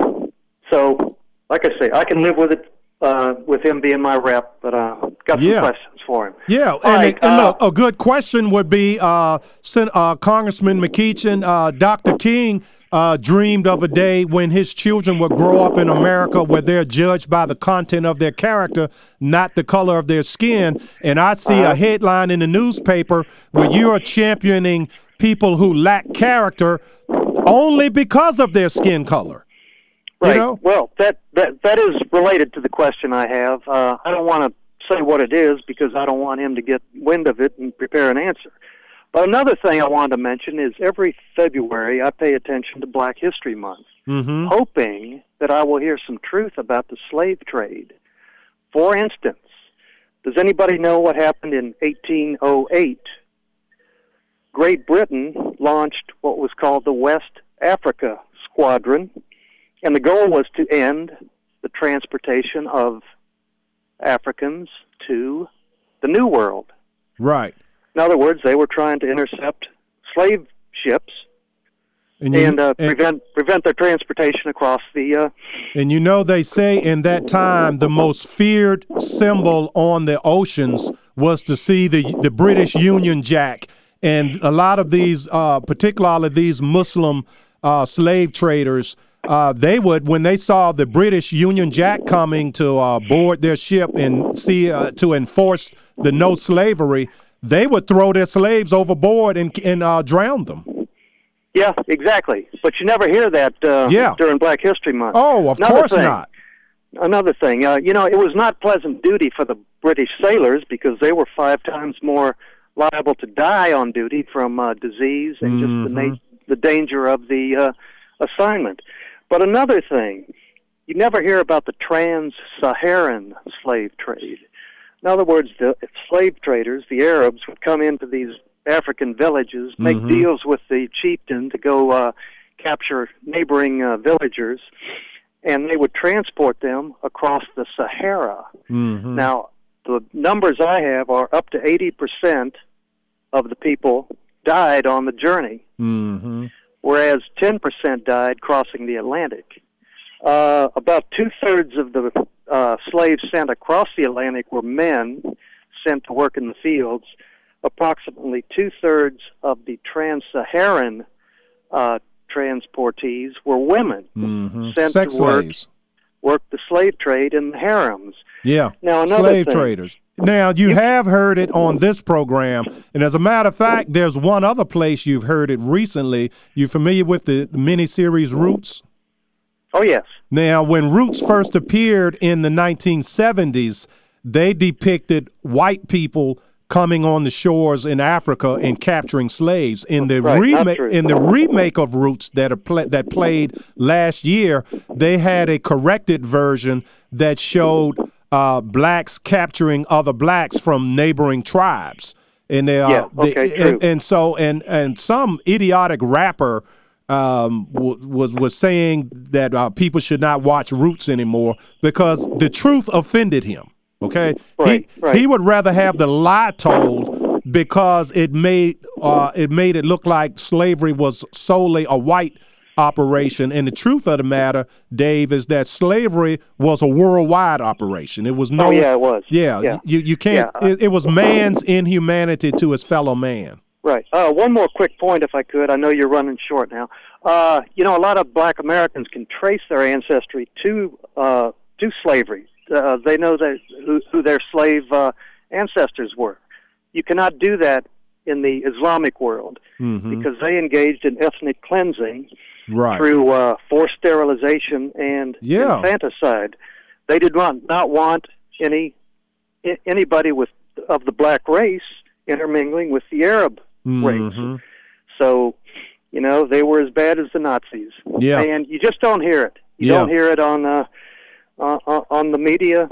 so, like I say, I can live with it uh, with him being my rep, but uh, got some yeah. questions for him. Yeah, and, right, and uh, look, a good question would be uh, Sen- uh, Congressman McEachin, uh, Dr. King uh, dreamed of a day when his children would grow up in America where they're judged by the content of their character, not the color of their skin. And I see a headline in the newspaper where you are championing people who lack character only because of their skin color. Right. You know? Well, that that that is related to the question I have. Uh, I don't want to say what it is because I don't want him to get wind of it and prepare an answer. Another thing I wanted to mention is every February I pay attention to Black History Month, Mm-hmm. hoping that I will hear some truth about the slave trade. For instance, does anybody know what happened in 1808? Great Britain launched what was called the West Africa Squadron, and the goal was to end the transportation of Africans to the New World. Right. In other words, they were trying to intercept slave ships And and, uh, and- prevent prevent their transportation across the. Uh, And you know, they say in that time, the most feared symbol on the oceans was to see the, the British Union Jack. And a lot of these, uh, particularly these Muslim uh, slave traders, uh, they would, when they saw the British Union Jack coming to uh, board their ship and see uh, to enforce the no slavery, they would throw their slaves overboard and, and uh, drown them. yeah, exactly. But you never hear that uh, Yeah. during Black History Month. Oh, of Another course thing, not. Another thing, uh, you know, it was not pleasant duty for the British sailors because they were five times more liable to die on duty from uh, disease and just the, Mhm. na- the danger of the uh, assignment. But another thing, you never hear about the trans-Saharan slave trade. In other words, the slave traders, the Arabs, would come into these African villages, make Mhm. deals with the chieftain to go uh, capture neighboring uh, villagers, and they would transport them across the Sahara. Mhm. Now, the numbers I have are up to 80% of the people died on the journey, Mm-hmm. whereas 10% died crossing the Atlantic. Uh, about two thirds of the uh, slaves sent across the Atlantic were men sent to work in the fields. Approximately two thirds of the trans Saharan uh, transportees were women Mm-hmm. sent Sex to work, slaves. work the slave trade in the harems. Yeah. Now, another slave thing- traders. Now you have heard it on this program, and as a matter of fact, there's one other place you've heard it recently. You familiar with the miniseries Roots? Oh yes. Now, when Roots first appeared in the 1970s, they depicted white people coming on the shores in Africa and capturing slaves. In the Right, remake, in the remake of Roots that are pla- that played last year, they had a corrected version that showed uh, blacks capturing other blacks from neighboring tribes. And they, uh, Yeah, they- okay, and, and so and and some idiotic rapper um, was was saying that uh, people should not watch Roots anymore because the truth offended him. Okay, Right, he right. he would rather have the lie told because it made uh, it made it look like slavery was solely a white operation. And the truth of the matter, Dave, is that slavery was a worldwide operation. It was no, Oh, yeah, it was. Yeah, Yeah. you you can't. Yeah. It, it was man's inhumanity to his fellow man. Right. Uh, one more quick point, if I could. I know you're running short now. Uh, you know, a lot of Black Americans can trace their ancestry to uh, to slavery. Uh, they know that who, who their slave uh, ancestors were. You cannot do that in the Islamic world Mhm. because they engaged in ethnic cleansing Right. through uh, forced sterilization and Yeah. infanticide. They did not not want any anybody with of the black race intermingling with the Arab race. Mhm. So, you know, they were as bad as the Nazis. Yeah. And you just don't hear it. You Yeah. don't hear it on uh, uh, on the media.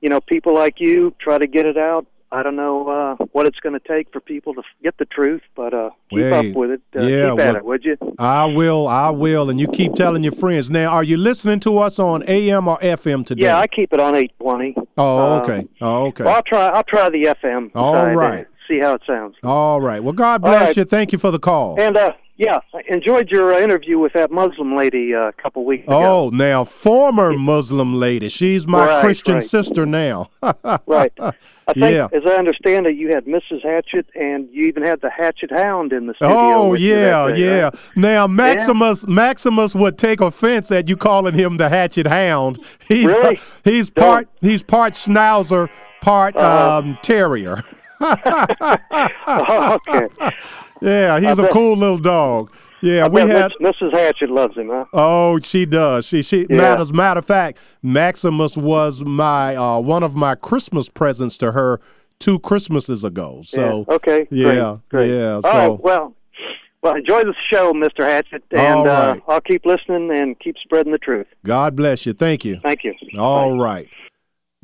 You know, people like you try to get it out. I don't know uh, what it's going to take for people to get the truth, but uh, keep Hey, up with it. Uh, yeah, keep at well- it, would you? I will, I will, and you keep telling your friends. Now, are you listening to us on AM or FM today? Yeah, I keep it on eight twenty. Oh, okay. Oh, okay. Well, I'll try. I'll try the FM. All right. See how it sounds. All right. Well, God bless right. you. Thank you for the call. And uh, yeah, I enjoyed your uh, interview with that Muslim lady uh, a couple weeks ago. Oh, now former Muslim lady. She's my Right, Christian right. sister now. [LAUGHS] Right. I think, Yeah. as I understand it, you had Mrs. Hatchet, and you even had the Hatchet Hound in the studio. Oh yeah, day, yeah. right? Now Maximus Maximus would take offense at you calling him the Hatchet Hound. [LAUGHS] He's Really? he's part he's part Schnauzer, part Uh-huh. um, Terrier. [LAUGHS] Oh, okay. Yeah, he's I a bet- cool little dog. Yeah, we bet had. Mrs. Hatchett loves him, huh? Oh, she does. She she. Yeah. Matter, as a matter of fact, Maximus was my uh, one of my Christmas presents to her two Christmases ago. So yeah. okay, yeah, great, great. yeah. All So right, well, well, enjoy the show, Mr. Hatchett, and uh. I'll keep listening and keep spreading the truth. God bless you. Thank you. Thank you. All right.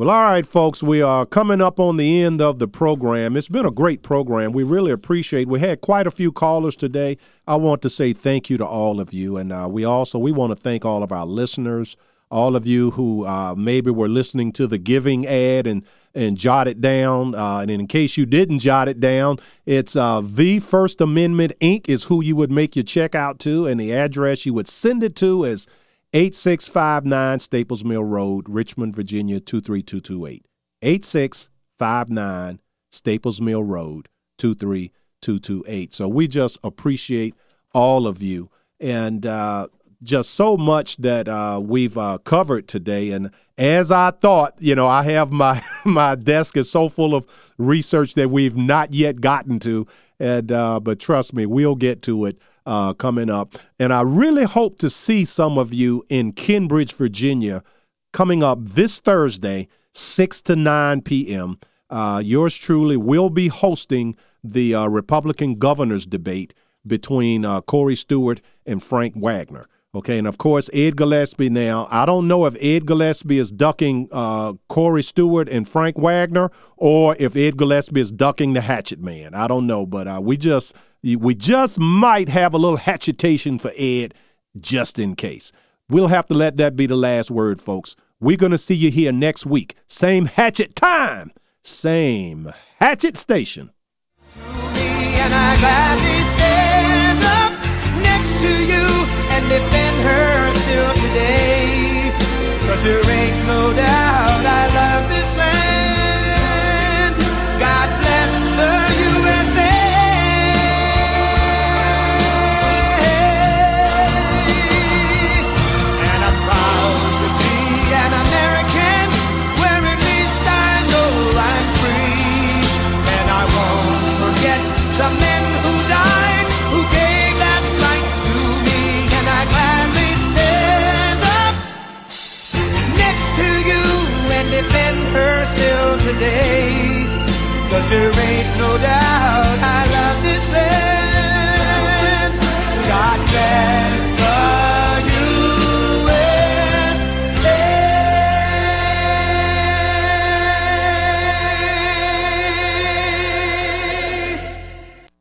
Well, all right, folks. We are coming up on the end of the program. It's been a great program. We really appreciate. We had quite a few callers today. I want to say thank you to all of you, and uh, we also we want to thank all of our listeners, all of you who uh, maybe were listening to the giving ad and and jot it down. Uh, and in case you didn't jot it down, it's uh, the First Amendment Inc. is who you would make your check out to, and the address you would send it to is 8659 Staples Mill Road, Richmond, Virginia 23228. 8659 Staples Mill Road 23228. So we just appreciate all of you and uh, just so much that uh, we've uh, covered today. And as I thought, you know, I have my [LAUGHS] my desk is so full of research that we've not yet gotten to. And uh, but trust me, we'll get to it uh, coming up. And I really hope to see some of you in Kenbridge, Virginia, coming up this Thursday, 6 to 9 p.m. Uh, yours truly will be hosting the uh, Republican governor's debate between uh, Corey Stewart and Frank Wagner. Okay, and of course, Ed Gillespie now. I don't know if Ed Gillespie is ducking uh, Corey Stewart and Frank Wagner or if Ed Gillespie is ducking the Hatchet Man. I don't know, but uh, we just we just might have a little hatchetation for Ed just in case. We'll have to let that be the last word, folks. We're going to see you here next week. Same hatchet time, same hatchet station. Cause there ain't no doubt I love this land. today. Cause there ain't no doubt I love this land. God bless.